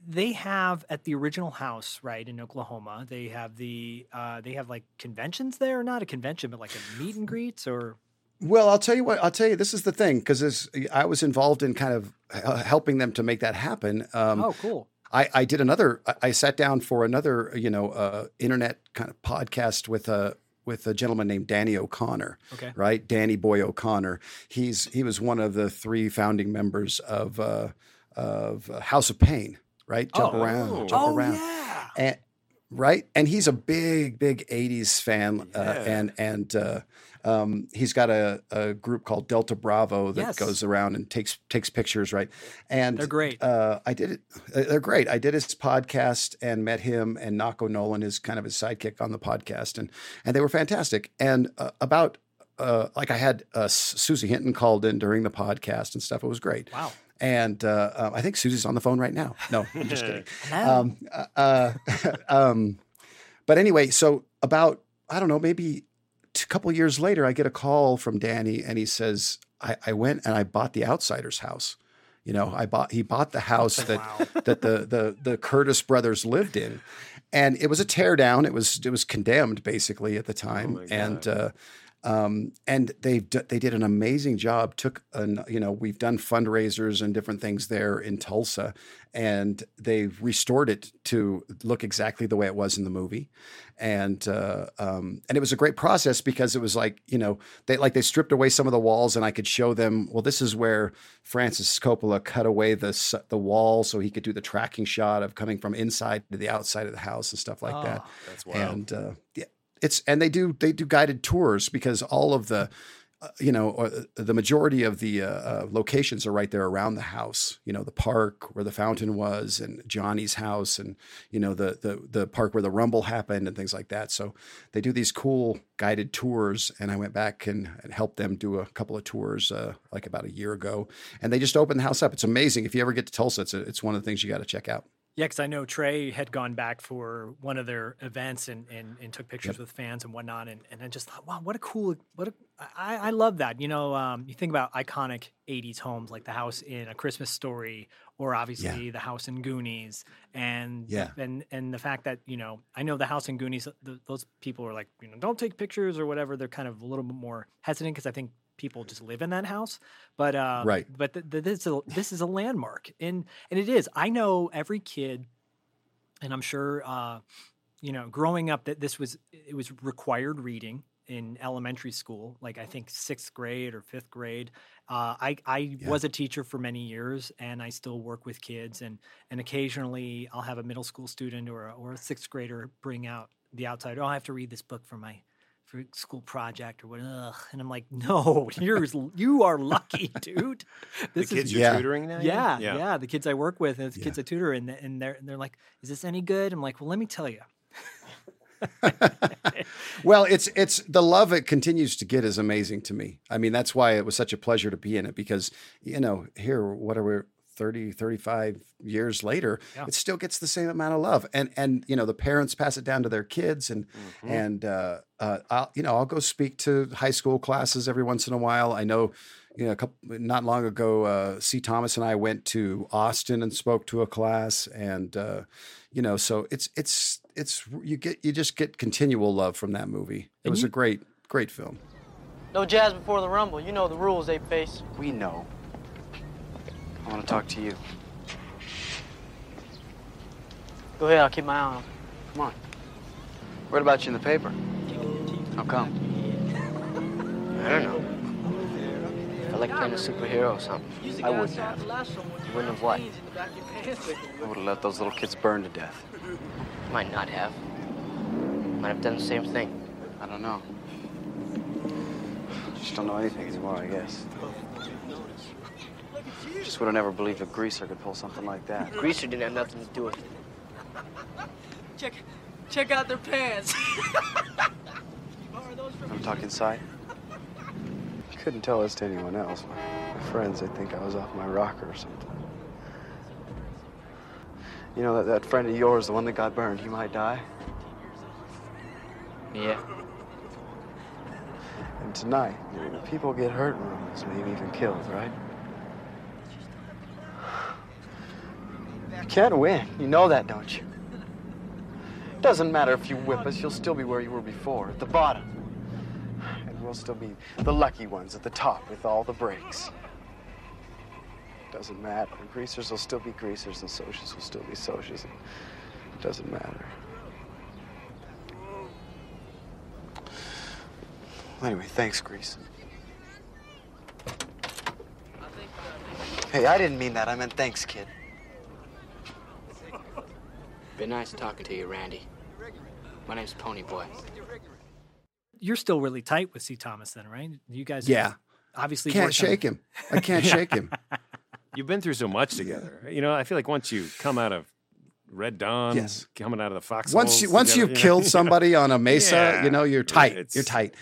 they have at the original house right in Oklahoma. They have the uh, they have like conventions there, not a convention, but like a meet and greets or Well, I'll tell you what. I'll tell you. This is the thing because I was involved in kind of uh, helping them to make that happen. Um, oh cool. I, I did another. I- I sat down for another, you know, uh, internet kind of podcast with a with a gentleman named Danny O'Connor. Okay. Right, Danny Boy O'Connor. He's he was one of the three founding members of uh, of uh, House of Pain. Right, jump Oh. around, jump Oh around yeah. and right and he's a big big 80s fan uh, and and uh, um, he's got a, a group called delta bravo that Yes. goes around and takes takes pictures right and They're great. uh, i did it uh, they're great i did his podcast and met him and Nako Nolan is kind of his sidekick on the podcast and and they were fantastic and uh, about uh, like I had uh, Susie Hinton called in during the podcast and stuff. It was great. Wow. And uh, um, I think Susie's on the phone right now. No, I'm just kidding. Um, uh, uh, um, but anyway, so about I don't know, maybe a couple years later, I get a call from Danny, and he says, I, "I went and I bought the Outsiders house. You know, I bought he bought the house that that the the the Curtis brothers lived in, and it was a tear down. It was it was condemned basically at the time, and uh, um, and they they did an amazing job. Took an you know we've done fundraisers and different things there in Tulsa, and they restored it to look exactly the way it was in the movie, and uh, um, and it was a great process because it was like you know they like they stripped away some of the walls and I could show them well this is where Francis Coppola cut away the the wall so he could do the tracking shot of coming from inside to the outside of the house and stuff like that. That's wild. And uh, yeah, it's and they do they do guided tours because all of the uh, you know or the majority of the uh, uh, locations are right there around the house. You know the park where the fountain was and Johnny's house and you know the the the park where the rumble happened and things like that. So they do these cool guided tours and I went back and, and helped them do a couple of tours uh, like about a year ago and they just opened the house up. It's amazing. If you ever get to Tulsa, it's, a, it's one of the things you got to check out. Yeah, because I know Trey had gone back for one of their events and, and, and took pictures with fans and whatnot, and, and I just thought, wow, what a cool, what a, I, I love that. You know, um, you think about iconic '80s homes like the house in A Christmas Story, or obviously the house in Goonies, and Yeah. and and the fact that you know, I know the house in Goonies, th those people are like, you know, don't take pictures or whatever. They're kind of a little bit more hesitant because I think people just live in that house. But uh, Right. But th- th- this is a, this is a landmark, and and it is. I know every kid and I'm sure uh, you know, growing up that this was it was required reading in elementary school, like I think sixth grade or fifth grade. Uh, I I was a teacher for many years, and I still work with kids, and and occasionally I'll have a middle school student or a, or a sixth grader bring out the outside. Oh, I have to read this book for my for school project or what? Ugh. And I'm like, no, you're you are lucky, dude. the kids is you're Yeah. tutoring now? yeah, yeah. yeah, The kids I work with, and the kids I tutor, and and they're and they're like, "Is this any good?" I'm like, "Well, let me tell you." well, it's it's the love it continues to get is amazing to me. I mean, that's why it was such a pleasure to be in it because you know, here what are we 30 35 years later Yeah. it still gets the same amount of love and and you know the parents pass it down to their kids and and uh, uh I'll you know I'll go speak to high school classes every once in a while I know you know a couple not long ago uh C Thomas and I went to Austin and spoke to a class and uh you know so it's it's it's you get you just get continual love from that movie it And was you- a great great film No jazz before the rumble. You know the rules they face. We know. I want to talk to you. Go ahead, I'll keep my eye on him. Come on. Read about you in the paper. How come? I don't know. I like playing a superhero or something. I wouldn't have. You wouldn't have what? I would have let those little kids burn to death. Might not have. Might have done the same thing. I don't know. Just don't know anything anymore, I guess. I just would have never believed a greaser could pull something like that. Greaser didn't have nothing to do with it. Check, check out their pants. I'm talking inside. Couldn't tell this to anyone else. My friends, they think I was off my rocker or something. You know that, that friend of yours, the one that got burned, he might die. Yeah. And tonight, you know, people get hurt in rooms, maybe even killed, right? Can't win. You know that, don't you? Doesn't matter if you whip us, you'll still be where you were before, at the bottom. And we'll still be the lucky ones at the top with all the breaks. Doesn't matter. Greasers will still be greasers and socials will still be socials. It doesn't matter. Anyway, thanks, Grease. Hey, I didn't mean that. I meant thanks, kid. Been nice talking to you, Randy. My name's Pony Boy. You're still really tight with C. Thomas, then, right? You guys, Yeah. obviously can't worked on- shake him I can't shake him You've been through so much together. You know, I feel like once you come out of Red Dawn, Yes. coming out of the Fox. once you, once you've killed somebody on a mesa, Yeah. you know you're tight. It's- You're tight.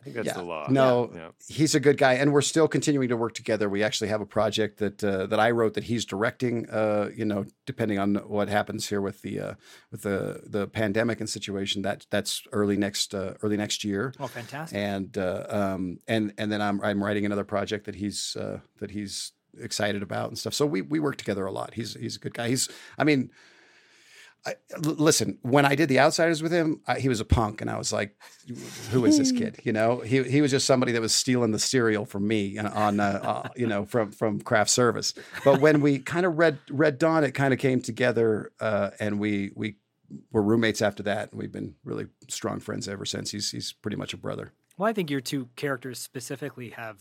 I think that's yeah. the law. No, Yeah. he's a good guy, and we're still continuing to work together. We actually have a project that uh, that I wrote that he's directing. Uh, you know, depending on what happens here with the uh, with the the pandemic and situation, that that's early next uh, early next year. Oh, fantastic. And uh, um, and and then I'm I'm writing another project that he's uh, that he's excited about and stuff. So we we work together a lot. He's he's a good guy. He's I mean. I, l- listen, when I did the Outsiders with him, I, he was a punk, and I was like, "Who is this kid?" You know, he he was just somebody that was stealing the cereal from me and on, uh, uh, you know, from from craft service. But when we kind of read Red Dawn, it kind of came together, uh, and we we were roommates after that, and we've been really strong friends ever since. He's he's pretty much a brother. Well, I think your two characters specifically have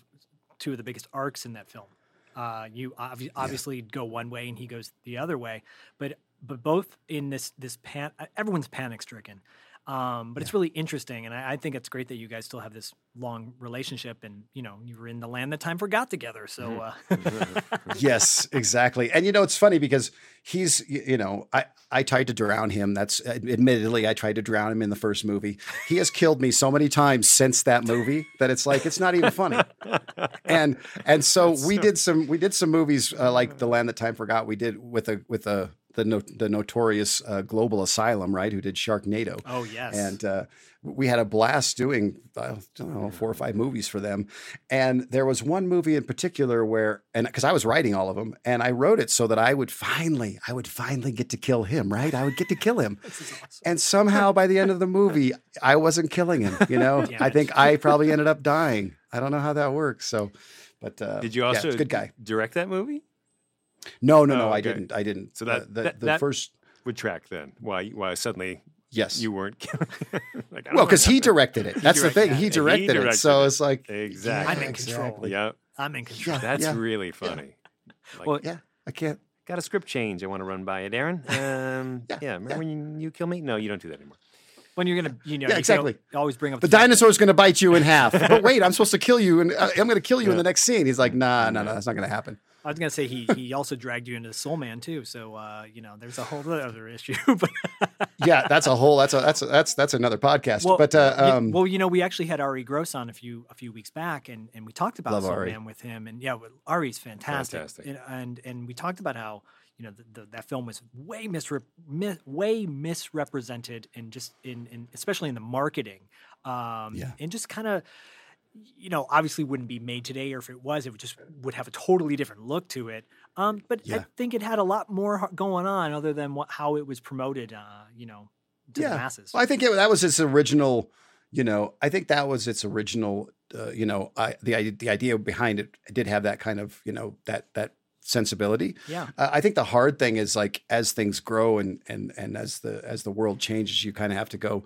two of the biggest arcs in that film. Uh, you obvi- obviously go one way and he goes the other way, but but both in this this pan everyone's panic stricken. Um, but it's really interesting, and I, I think it's great that you guys still have this long relationship, and you know you were in the land that time forgot together. So uh, yes, exactly. And you know, it's funny because he's, you know, I, I tried to drown him. That's admittedly, I tried to drown him in the first movie. He has killed me so many times since that movie that it's like, it's not even funny. And, and so we did some, we did some movies uh, like The Land That Time Forgot. We did with a, with a, the, no, the notorious uh, Global Asylum, right? Who did Sharknado. Oh, yes. And uh, we had a blast doing, I don't know, four or five movies for them. And there was one movie in particular where, and because I was writing all of them, and I wrote it so that I would finally, I would finally get to kill him, right? I would get to kill him. And somehow by the end of the movie, I wasn't killing him. You know, Damn I think I probably ended up dying. I don't know how that works. So, but uh, Did you also it's a good guy? direct that movie? No, no, no, Oh, I didn't. I didn't. So that- Uh, the, that- the that- first, Would track then? Why? Why suddenly? yes. You weren't. like, well, because he directed it. That's the thing. it. He He directed, it. So it. it's like, Exactly. I'm in control. exactly. Yeah, I'm in control. Yeah, that's yeah. really funny. Like, Well, yeah, I can't. got a script change I want to run by it, Darren. Um, yeah, Yeah, remember yeah. when you, you kill me? No, you don't do that anymore. When you're gonna, you know, Yeah, exactly. al- Always bring up The fact that- dinosaur's going to bite you in half. but wait, I'm supposed to kill you, and uh, I'm going to kill you in the next scene. He's like, nah, no, no, that's not going to happen. I was gonna say he he also dragged you into Soul Man too. So uh, you know, there's a whole other issue. but yeah, that's a whole. That's a that's a, that's that's another podcast. well, but uh, um, well, you know, we actually had Arye Gross on a few a few weeks back, and and we talked about Soul Arye. Man with him, and yeah, Arye's fantastic, Fantastic. And, and and we talked about how you know the, the, that film was way misrep- mi- way misrepresented, and just in, in especially in the marketing, um, Yeah. and just kind of you know, obviously wouldn't be made today, or if it was, it would just would have a totally different look to it. Um, but I think it had a lot more going on other than what, how it was promoted, uh, you know, to the masses. Well, I think it, that was its original. You know, I think that was its original. Uh, you know, I, the the idea behind it did have that kind of you know that that sensibility. Yeah. Uh, I think the hard thing is like as things grow and and and as the as the world changes, you kind of have to go.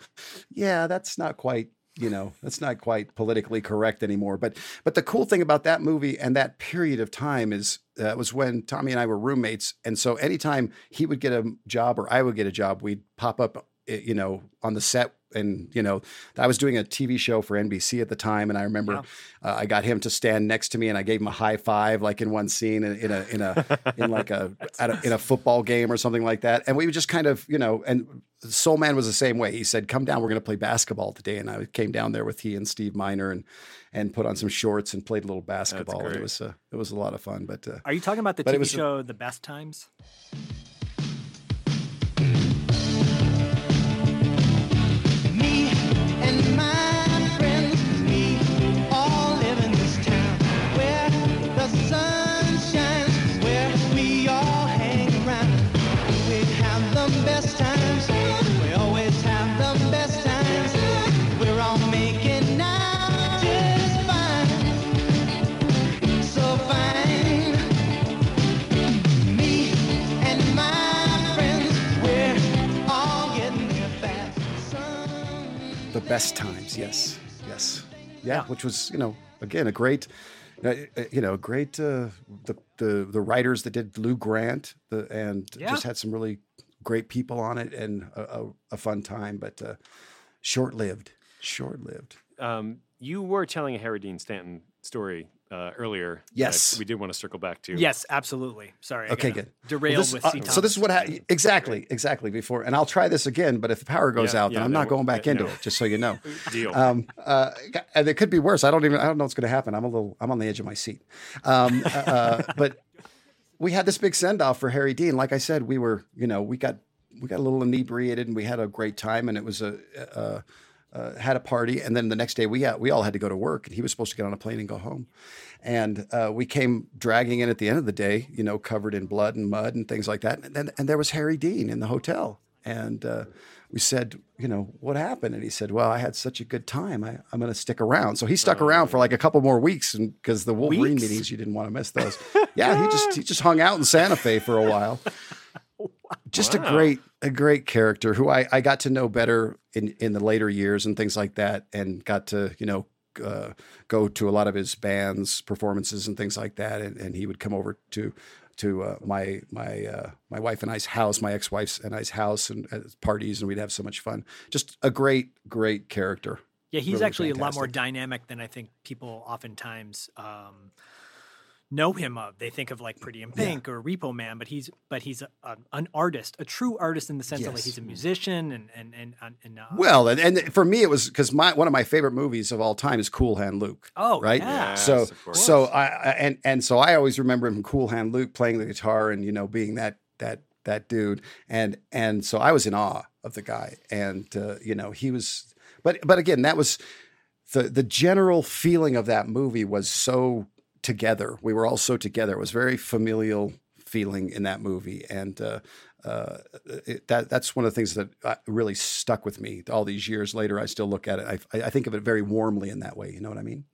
Yeah, that's not quite. You know, that's not quite politically correct anymore. But but the cool thing about that movie and that period of time is uh, was when Tommy and I were roommates, and so anytime he would get a job or I would get a job, we'd pop up, eh, you know, on the set. And you know, I was doing a TV show for NBC at the time, and I remember uh, I got him to stand next to me, and I gave him a high five, like in one scene, in, in a in a in like a, at a in a football game or something like that. And we would just kind of, you know, and Soul Man was the same way. He said, "Come down, we're going to play basketball today," and I came down there with he and Steve Miner, and and put on some shorts and played a little basketball. It was uh, it was a lot of fun. But uh, Are you talking about the TV show The Best Times? Best times, yes, yes, yeah, which was you know again a great. uh, uh, You know, great. Uh, the the the writers that did Lou Grant, the and Yeah. just had some really great people on it and a, a, a fun time, but uh, short lived. Short lived. Um, you were telling a Harry Dean Stanton story uh, earlier. that Yes. we did want to circle back to. Yes, absolutely. Sorry. I Okay, good. Derailed Well, this- with uh, C. so this is what Thomas. ha- exactly exactly before, and I'll try this again. But if the power goes Yeah, out, then I'm no, not going back uh, into no. it. Just so you know. Deal. Um, uh, and it could be worse. I don't even. I don't know what's going to happen. I'm a little. I'm on the edge of my seat. Um, uh, but we had this big send off for Harry Dean. Like I said, we were. You know, we got we got a little inebriated and we had a great time, and it was a. Uh, had a party, and then the next day we had, we all had to go to work, and he was supposed to get on a plane and go home. And uh, we came dragging in at the end of the day, you know, covered in blood and mud and things like that. And then and there was Harry Dean in the hotel, and uh, we said, you know, what happened? And he said, well, I had such a good time. I, I'm going to stick around. So he stuck around for like a couple more weeks, and because the Wolverine Weeks? meetings, you didn't want to miss those. yeah, he just he just hung out in Santa Fe for a while. Just a great a great character who I, I got to know better in, in the later years and things like that, and got to you know uh, go to a lot of his bands performances and things like that, and, and he would come over to to uh, my my uh, my wife and I's house, my ex wife's and I's house, and uh, parties, and we'd have so much fun. Just a great great character. Yeah, he's Really actually a lot more dynamic than I think people oftentimes um, know him of. They think of like Pretty in Pink or Repo Man, but he's but he's a, a, an artist, a true artist in the sense of like he's a musician and and and and, and uh, Well, and, and for me, it was because my one of my favorite movies of all time is Cool Hand Luke. Oh, right. yeah. So Yes, so I I- and and so I always remember him Cool Hand Luke playing the guitar and you know being that that that dude and and so I was in awe of the guy and uh, you know he was but but again that was the the general feeling of that movie was so together. We were all so together. It was very familial feeling in that movie, and uh, uh, it, that that's one of the things that uh, really stuck with me. All these years later, I still look at it. I, I think of it very warmly in that way. You know what I mean?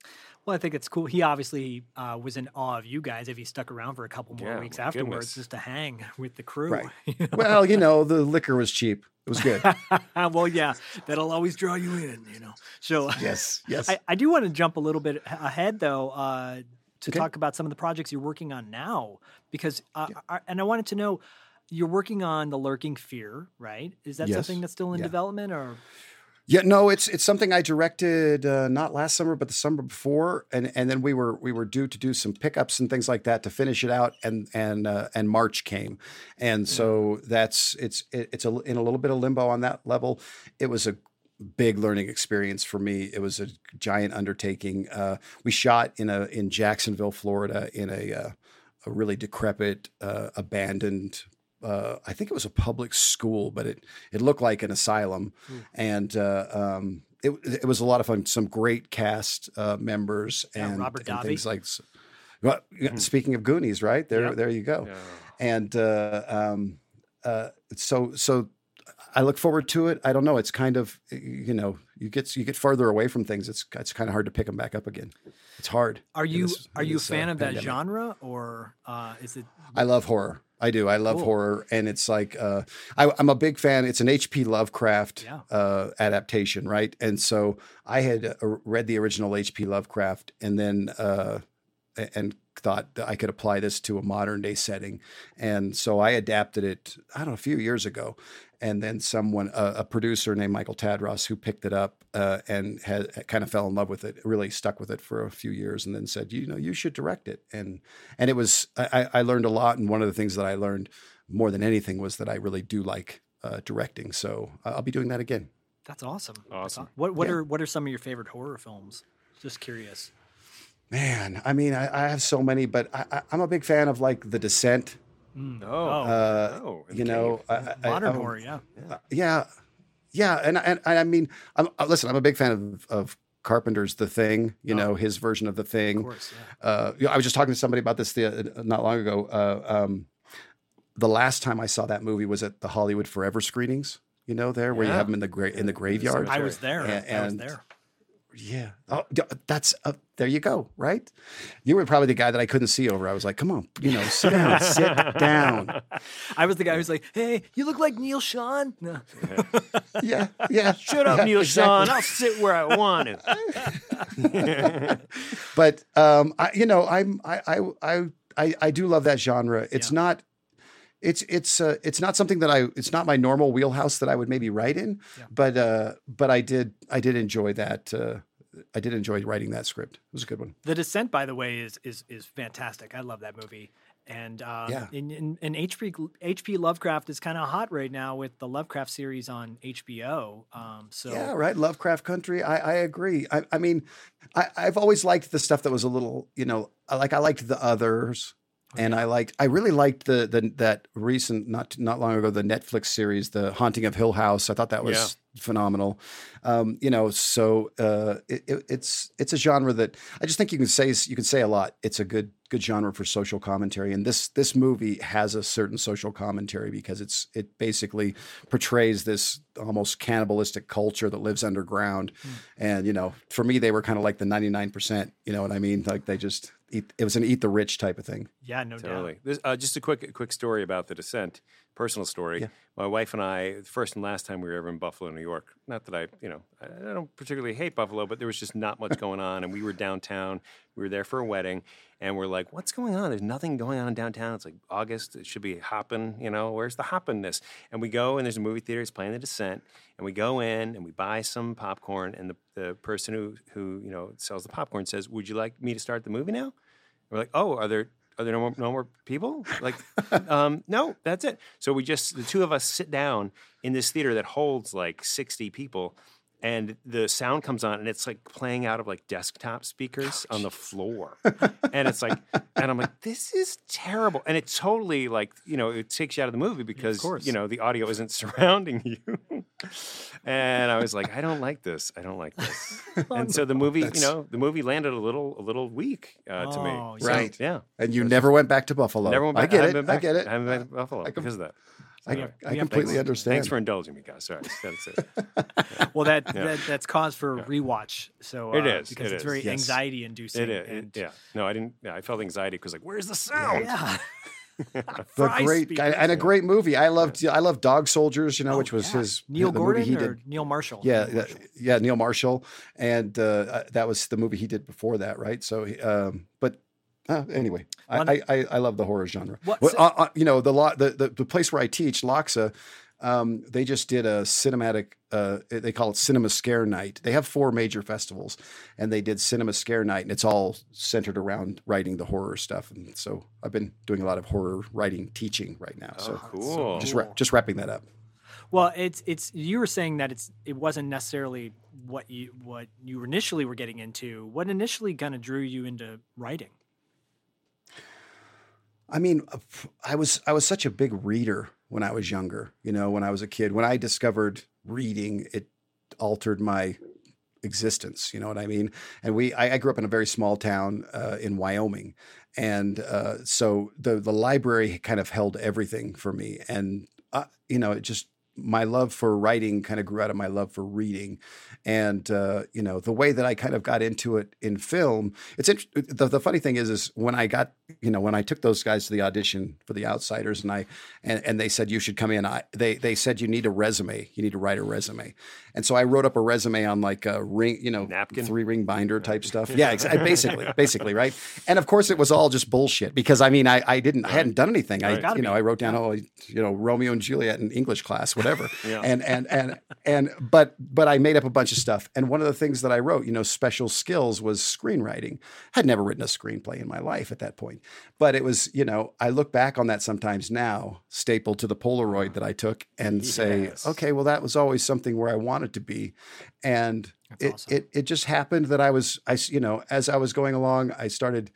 Well, I think it's cool. He obviously uh, was in awe of you guys if he stuck around for a couple more Yeah, weeks afterwards goodness. just to hang with the crew. Right. well, you know, the liquor was cheap. It was good. well, yeah, that'll always draw you in, you know. So yes, yes. I, I do want to jump a little bit ahead though uh, to Okay. talk about some of the projects you're working on now, because uh, I, and I wanted to know you're working on the Lurking Fear, right? Is that Yes. something that's still in Yeah. development or? Yeah, no, it's it's something I directed uh, not last summer, but the summer before, and and then we were we were due to do some pickups and things like that to finish it out, and and uh, and March came, and so that's it's it, it's a, in a little bit of limbo on that level. It was a big learning experience for me. It was a giant undertaking. Uh, we shot in a in Jacksonville, Florida, in a uh, a really decrepit, uh, abandoned. Uh, I think it was a public school, but it it looked like an asylum, and uh, um, it it was a lot of fun. Some great cast uh, members Yeah, and, Robert and things like. Well, yeah, speaking of Goonies, right there, Yep. there you go. And uh, um, uh, so so I look forward to it. I don't know. It's kind of you know you get you get farther away from things. It's it's kind of hard to pick them back up again. It's hard. Are you this- are you a this, uh, fan of that pandemic. genre or uh, is it? I love horror. I do. I love Cool. horror, and it's like uh, I, I'm a big fan. It's an H.P. Lovecraft Yeah. uh, adaptation, right? And so I had uh, read the original H.P. Lovecraft, and then uh, a- and thought that I could apply this to a modern day setting, and so I adapted it. I don't know a few years ago, and then someone, a, a producer named Michael Tadros, who picked it up uh, and had kind of fell in love with it, really stuck with it for a few years, and then said, you know, you should direct it. And and it was I, I I learned a lot, and one of the things that I learned more than anything was that I really do like uh, directing. So I'll be doing that again. That's awesome. That's Awesome. What what Yeah. are what are some of your favorite horror films? Just curious. Man, I mean, I, I have so many, but I, I, I'm a big fan of like The Descent. Oh, Uh, oh, you know. I, I- Modern I'm- horror, yeah. Uh, yeah, yeah, and and, and I mean, I'm, uh, listen, I'm a big fan of, of Carpenter's The Thing. You know, his version of The Thing. Oh. Of course, Uh, yeah, I was just talking to somebody about this the, not long ago. Uh, um, the last time I saw that movie was at the Hollywood Forever screenings. You know, there where you have them in the gra- in the graveyard. I was there. And- I was there. Yeah. Oh, that's uh, there. You go. Right. You were probably the guy that I couldn't see over. I was like, come on, you know, sit down, sit down. I was the guy who's like, "Hey, you look like Neil Schon." No. Yeah, yeah. Shut up, yeah, Neil exactly. Schon. I'll sit where I want to. but um, I, you know, I'm I I I I, I do love that genre. It's not. It's it's uh, it's not something that I it's not my normal wheelhouse that I would maybe write in, but uh, but I did I did enjoy that uh, I did enjoy writing that script. It was a good one. The Descent, by the way, is is is fantastic. I love that movie. And um, Yeah. and, in, in HP HP Lovecraft is kind of hot right now with the Lovecraft series on HBO. Um, so Yeah, right. Lovecraft Country. I, I agree. I, I mean, I, I've always liked the stuff that was a little, you know, like I liked the others, and I liked I really liked the the that recent not not long ago the Netflix series, The Haunting of Hill House. I thought that was phenomenal. Um, you know, so uh, it, it, it's it's a genre that I just think you can say you can say a lot. It's a good good genre for social commentary, and this this movie has a certain social commentary because it's it basically portrays this almost cannibalistic culture that lives underground, and you know, for me, they were kind of like the ninety nine percent. You know what I mean? Like they just eat. It was an eat the rich type of thing. yeah, no Totally. doubt. This, uh, just a quick quick story about the descent. Personal story. Yeah. My wife and I, the first and last time we were ever in Buffalo, New York. Not that I, you know, I don't particularly hate Buffalo, but there was just not much going on, and we were downtown. We were there for a wedding, and we're like, "What's going on? There's nothing going on in downtown. It's like August. It should be hopping. You know, where's the hoppiness?" And we go, and there's a movie theater. It's playing The Descent, and we go in and we buy some popcorn, and the the person who who you know sells the popcorn says, "Would you like me to start the movie now?" We're like, oh, are there are there no more, no more people? Like, um, no, that's it. So we just the two of us sit down in this theater that holds like sixty people, and the sound comes on, and it's like playing out of like desktop speakers on the floor, and it's like, and I'm like, this is terrible, and it totally like you know it takes you out of the movie because course. you know the audio isn't surrounding you. And I was like, I don't like this. I don't like this. And so the movie, you know, the movie landed a little, a little weak uh, to Oh, me. yeah. So, Right. yeah. And you never went back to Buffalo. Never went I back. get haven't it. back. I get it. I haven't been to Buffalo I com- because of that. I, So, I we have- completely thanks, understand. Thanks for indulging me, guys. Sorry, that's it. Well, that, Yeah. that that's cause for rewatch. So uh, It is, because it it's is. very Yes. anxiety inducing. It is. and- yeah. No, I didn't. Yeah, I felt anxiety because like, where's the sound? yeah. the great guy and a great movie. I loved I loved Dog Soldiers, you know, which was Yeah. his Neil the movie Gordon he or did. Neil Marshall. Yeah, Neil Marshall. yeah, Neil Marshall, and uh, uh, that was the movie he did before that, right? So, um, but uh, anyway, I, I, I I love the horror genre. What- Well, uh, uh, you know, the, lo- the the the place where I teach, LACHSA, Um, they just did a cinematic. Uh, they call it Cinema Scare Night. They have four major festivals, and they did Cinema Scare Night, and it's all centered around writing the horror stuff. And so I've been doing a lot of horror writing teaching right now. so cool. Just wra- just wrapping that up. Well, it's it's you were saying that it's it wasn't necessarily what you what you initially were getting into. What initially kind of drew you into writing? I mean, uh, I was I was such a big reader when I was younger. You know, when I was a kid, when I discovered reading, it altered my existence. You know what I mean? And we, I, I grew up in a very small town uh, in Wyoming, and uh, so the the library kind of held everything for me. And uh, you know, it just my love for writing kind of grew out of my love for reading, and uh, you know the way that I kind of got into it in film. It's int- the the funny thing is is when I got you know when I took those guys to the audition for the Outsiders, and I and, and they said you should come in. I they they said you need a resume, you need to write a resume, and so I wrote up a resume on like a ring, you know, Napkin? three ring binder type stuff. Yeah, exa- basically, basically, right. And of course, it was all just bullshit because I mean, I I didn't I hadn't done anything. I you know be. I wrote down oh you know Romeo and Juliet in English class, whatever, Yeah. and and and and but but I made up a bunch of stuff. And one of the things that I wrote, you know, special skills was screenwriting. I had never written a screenplay in my life at that point, but it was you know I look back on that sometimes now, stapled to the Polaroid that I took, and say, okay, well that was always something where I wanted to be, and it, awesome. it it just happened that I was I you know as I was going along, I started.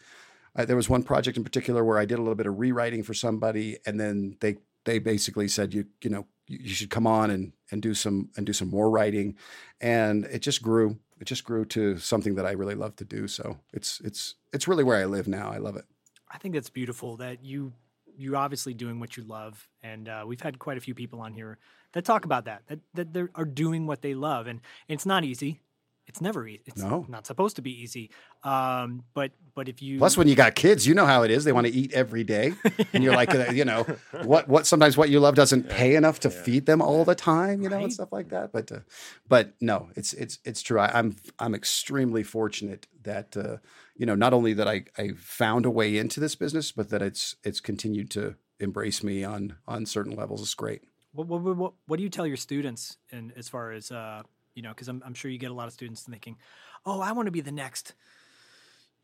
I, there was one project in particular where I did a little bit of rewriting for somebody, and then they they basically said you you know you, should come on and and do some and do some more writing, and it just grew. It just grew to something that I really love to do. So it's it's it's really where I live now. I love it. I think that's beautiful that you you're obviously doing what you love, and uh, we've had quite a few people on here that talk about that that that they are doing what they love, and it's not easy. It's never easy. It's No. not supposed to be easy. Um, but but if you Plus, when you got kids, you know how it is. They want to eat every day, and you're like, uh, you know, what what sometimes what you love doesn't pay enough to feed them all the time, you know, and stuff like that. But uh, but no, it's it's it's true. I, I'm I'm extremely fortunate that uh, you know not only that I I found a way into this business, but that it's it's continued to embrace me on on certain levels. It's great. What, what, what- what, what do you tell your students in as far as uh, you know? Because I'm, I'm sure you get a lot of students thinking, "Oh, I want to be the next,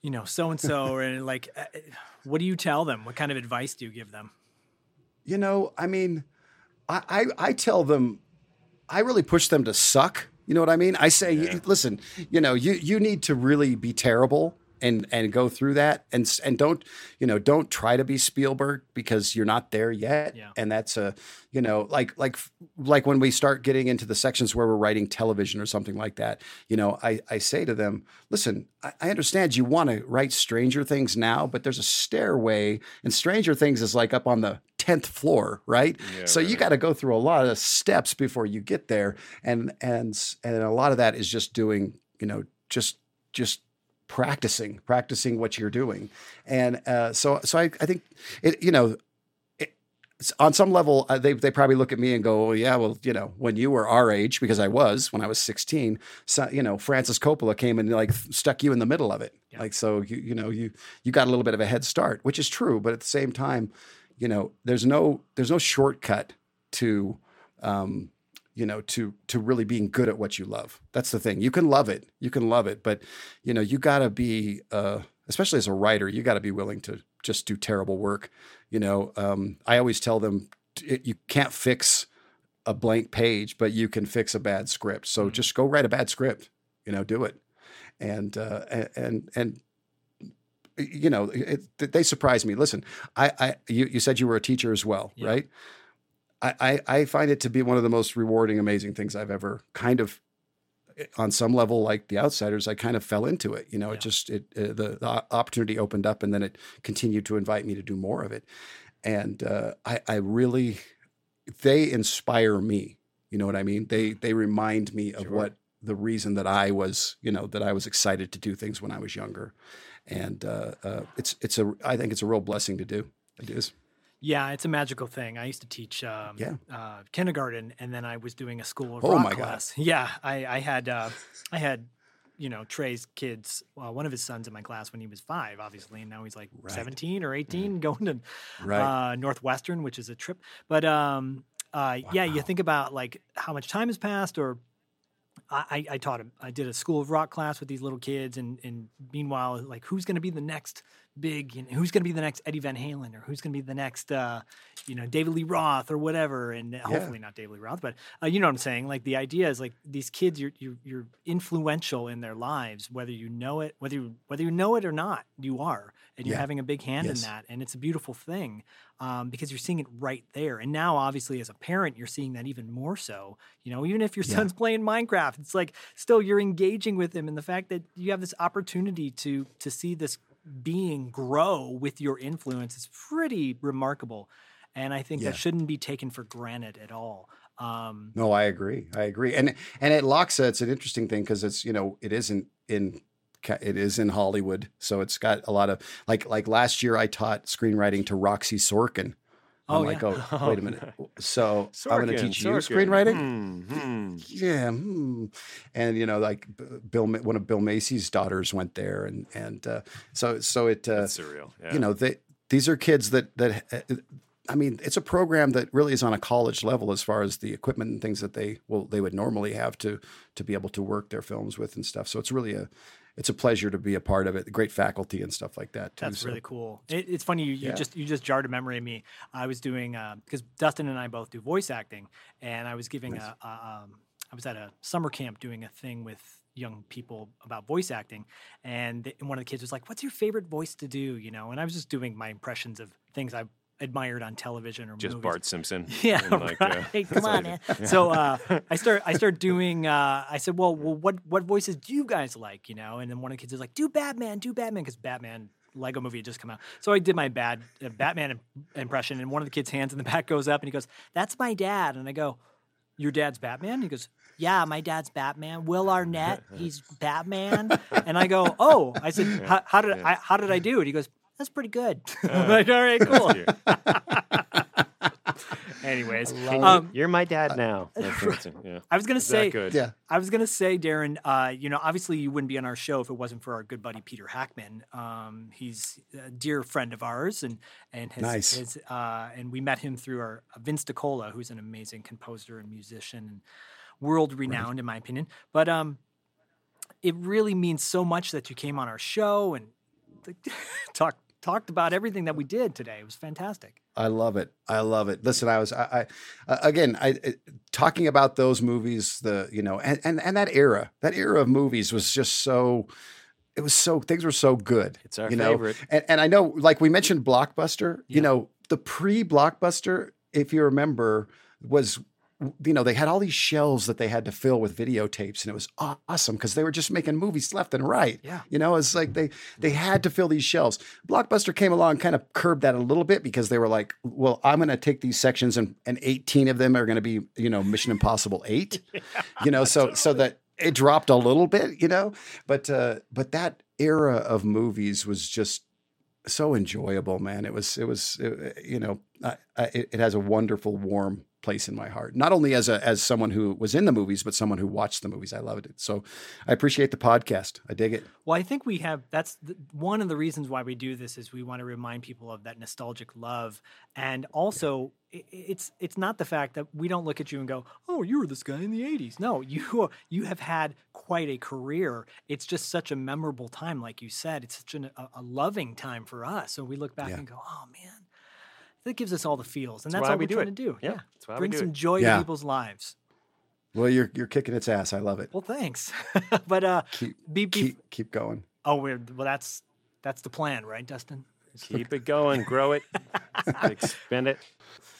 you know, so and so," And like, uh, what do you tell them? What kind of advice do you give them? You know, I mean, I, I, I tell them, I really push them to suck. You know what I mean? I say, "You- listen, you know, you you need to really be terrible and and go through that, and and don't, you know, don't try to be Spielberg because you're not there yet. Yeah. And that's a, you know, like like like when we start getting into the sections where we're writing television or something like that, you know, I I say to them, listen, I, I understand you want to write Stranger Things now, but there's a stairway, and Stranger Things is like up on the tenth floor, right? so you got to go through a lot of steps before you get there, and and and a lot of that is just doing, you know, just just practicing, practicing what you're doing, and uh, so so I I think it you know. it- On some level, uh, they they probably look at me and go, "Well, yeah, well, you know, when you were our age, because I was when I was 16, so, you know, Francis Coppola came and like stuck you in the middle of it, like so you you know you you got a little bit of a head start, which is true, but at the same time, you know, there's no there's no shortcut to um, you know to to really being good at what you love. That's the thing. You can love it. You can love it but you know you got to be uh, especially as a writer you got to be willing to just do terrible work you know? Um, i always tell them t- you can't fix a blank page but you can fix a bad script. So just go write a bad script you know do it. And uh, a- and and you know it, they surprised me. Listen i i you, you said you were a teacher as well Yeah. right I, I I find it to be one of the most rewarding, amazing things I've ever kind of, eh, on some level, like the outsiders, I kind of fell into it. You know, Yeah. it just it uh, the, the opportunity opened up, and then it continued to invite me to do more of it, and uh, I I really they inspire me. You know what I mean? They they remind me of Sure. what the reason that I was you know that I was excited to do things when I was younger, and uh, uh, it's it's a I think it's a real blessing to do. It is. Yeah, it's a magical thing. I used to teach um, Yeah. uh, kindergarten, and then I was doing a school of Oh rock my God. class. Yeah, I, I had uh, I had you know Trey's kids. Well, one of his sons in my class when he was five, obviously, and now he's like Right. seventeen or 18 going to Right. uh, Northwestern, which is a trip. But um, uh, yeah, you think about like how much time has passed, or I, I I taught him. I did a school of rock class with these little kids, and and meanwhile, like who's going to be the next big? You know, who's going to be the next Eddie Van Halen, or who's going to be the next, uh, you know, David Lee Roth, or whatever? And hopefully not David Lee Roth, but uh, you know what I'm saying. Like the idea is like these kids, you're you're you're influential in their lives, whether you know it, whether you whether you know it or not, you are, and you're having a big hand Yes. in that, and it's a beautiful thing um, because you're seeing it right there. And now, obviously, as a parent, you're seeing that even more so. You know, even if your Yeah. son's playing Minecraft, it's like still you're engaging with him, and the fact that you have this opportunity to to see this being grow with your influence is pretty remarkable. And I think Yeah. that shouldn't be taken for granted at all. Um, No, I agree. I agree. And and at LACHSA, it's an interesting thing because it's you know it isn't in it is in Hollywood, so it's got a lot of like like last year I taught screenwriting to Roxy Sorkin. I'm Oh, like, yeah. oh, wait a minute. So I'm going to teach you Sorkin. screenwriting. Hmm, hmm. Yeah, hmm. and you know, like Bill, one of Bill Macy's daughters went there, and and uh, so so it uh, That's surreal. Yeah. you know they these are kids that that uh, I mean it's a program that really is on a college level as far as the equipment and things that they well they would normally have to to be able to work their films with and stuff. So it's really a it's a pleasure to be a part of it. Great faculty and stuff like that too. That's so. really cool. It, it's funny you, you Yeah. just you just jarred a memory of me. I was doing because Dustin and I both do voice acting, and I was giving Nice. a, a um, I was at a summer camp doing a thing with young people about voice acting, and, the, and one of the kids was like, "What's your favorite voice to do?" You know, and I was just doing my impressions of things I admired on television or Just movies. Bart Simpson. Yeah, and, like, uh, right. Come on, man. So uh, I start I start doing. Uh, I said, well, well, what what voices do you guys like? You know, and then one of the kids is like, do Batman, do Batman, because Batman Lego movie had just come out. So I did my bad uh, Batman im- impression, and one of the kids' hands in the back goes up, and he goes, "That's my dad," and I go. Your dad's Batman? He goes, Yeah, my dad's Batman. Will Arnett, he's Batman. And I go, Oh, I said, how, how did I how did I do it? He goes, That's pretty good. I'm like, all right, cool. Anyways, um, You're my dad now. That's what it's- yeah. I was gonna Is say, good? Yeah. I was gonna say, Darren. Uh, you know, obviously you wouldn't be on our show if it wasn't for our good buddy Peter Hackman. Um, he's a dear friend of ours, and and his, Nice. his uh, and we met him through our uh, Vince DiCola, who's an amazing composer and musician and world renowned in my opinion. But um, it really means so much that you came on our show and talked talked about everything that we did today. It was fantastic. I love it. I love it. Listen, I was, I, I uh, again, I uh, talking about those movies, the you know, and and and that era, that era of movies was just so. It was so things were so good. It's our you know? favorite. And, and I know, like we mentioned, Blockbuster. You know, the pre-Blockbuster, if you remember, was you know they had all these shelves that they had to fill with videotapes, and it was awesome because they were just making movies left and right. Yeah. You know, it's like they they had to fill these shelves. Blockbuster came along, kind of curbed that a little bit because they were like, "Well, I'm going to take these sections, and and 18 of them are going to be, you know, Mission Impossible Eight, you know, so so that it dropped a little bit, you know, but uh, but that era of movies was just so enjoyable, man. It was it was uh, you know, It, it has a wonderful, warm place in my heart. Not only as a as someone who was in the movies, but someone who watched the movies. I loved it. So I appreciate the podcast. I dig it. Well, I think we have. That's the, one of the reasons why we do this is we want to remind people of that nostalgic love, and also i it's it's not the fact that we don't look at you and go, "Oh, you were this guy in the '80s." No, you you have had quite a career. It's just such a memorable time, like you said. It's such an, a, a loving time for us. So we look back Yeah. and go, "Oh man." That gives us all the feels, and That's that's, why all we we're do trying it. to do. Yeah, that's why we bring do some it. joy Yeah. to people's lives. Well, you're you're kicking its ass. I love it. Well, thanks, but uh, Keep be, be, keep keep going. oh, we're well. That's that's the plan, right, Dustin? Keep it going, grow it, expand it.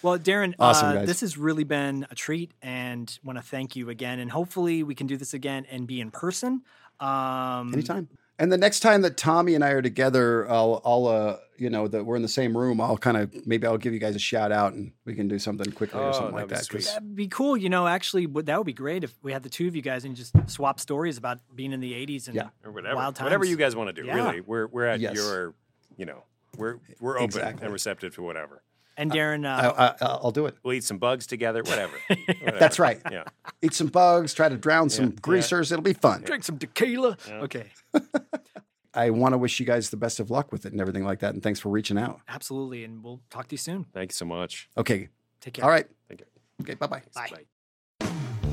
Well, Darren, Awesome, uh, this has really been a treat, and want to thank you again. And hopefully, we can do this again and be in person. Um, Anytime. And the next time that Tommy and I are together, I'll, I'll, uh, you know, that we're in the same room. I'll kind of maybe I'll give you guys a shout out, and we can do something quickly Oh, or something like that'd be that. sweet. 'cause- That'd be cool. You know, actually, would- that would be great if we had the two of you guys and just swap stories about being in the '80s and Yeah. or whatever, wild times. whatever you guys want to do. Yeah. Really, we're we're at Yes. your, you know, we're we're open Exactly. and receptive to whatever. And Darren, I, uh, I, I'll do it. We'll eat some bugs together, whatever. Whatever. That's right. Yeah. Eat some bugs. Try to drown some Yeah, yeah. greasers. It'll be fun. drink some tequila. Okay, I want to wish you guys the best of luck with it and everything like that. And thanks for reaching out. absolutely. And we'll talk to you soon. Thanks so much. Okay. Take care. All right. Thank you. Okay, bye-bye. Bye.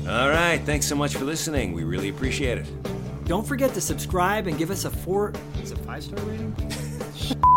All right. Thanks so much for listening. We really appreciate it. Don't forget to subscribe and give us a four. Is it five star rating?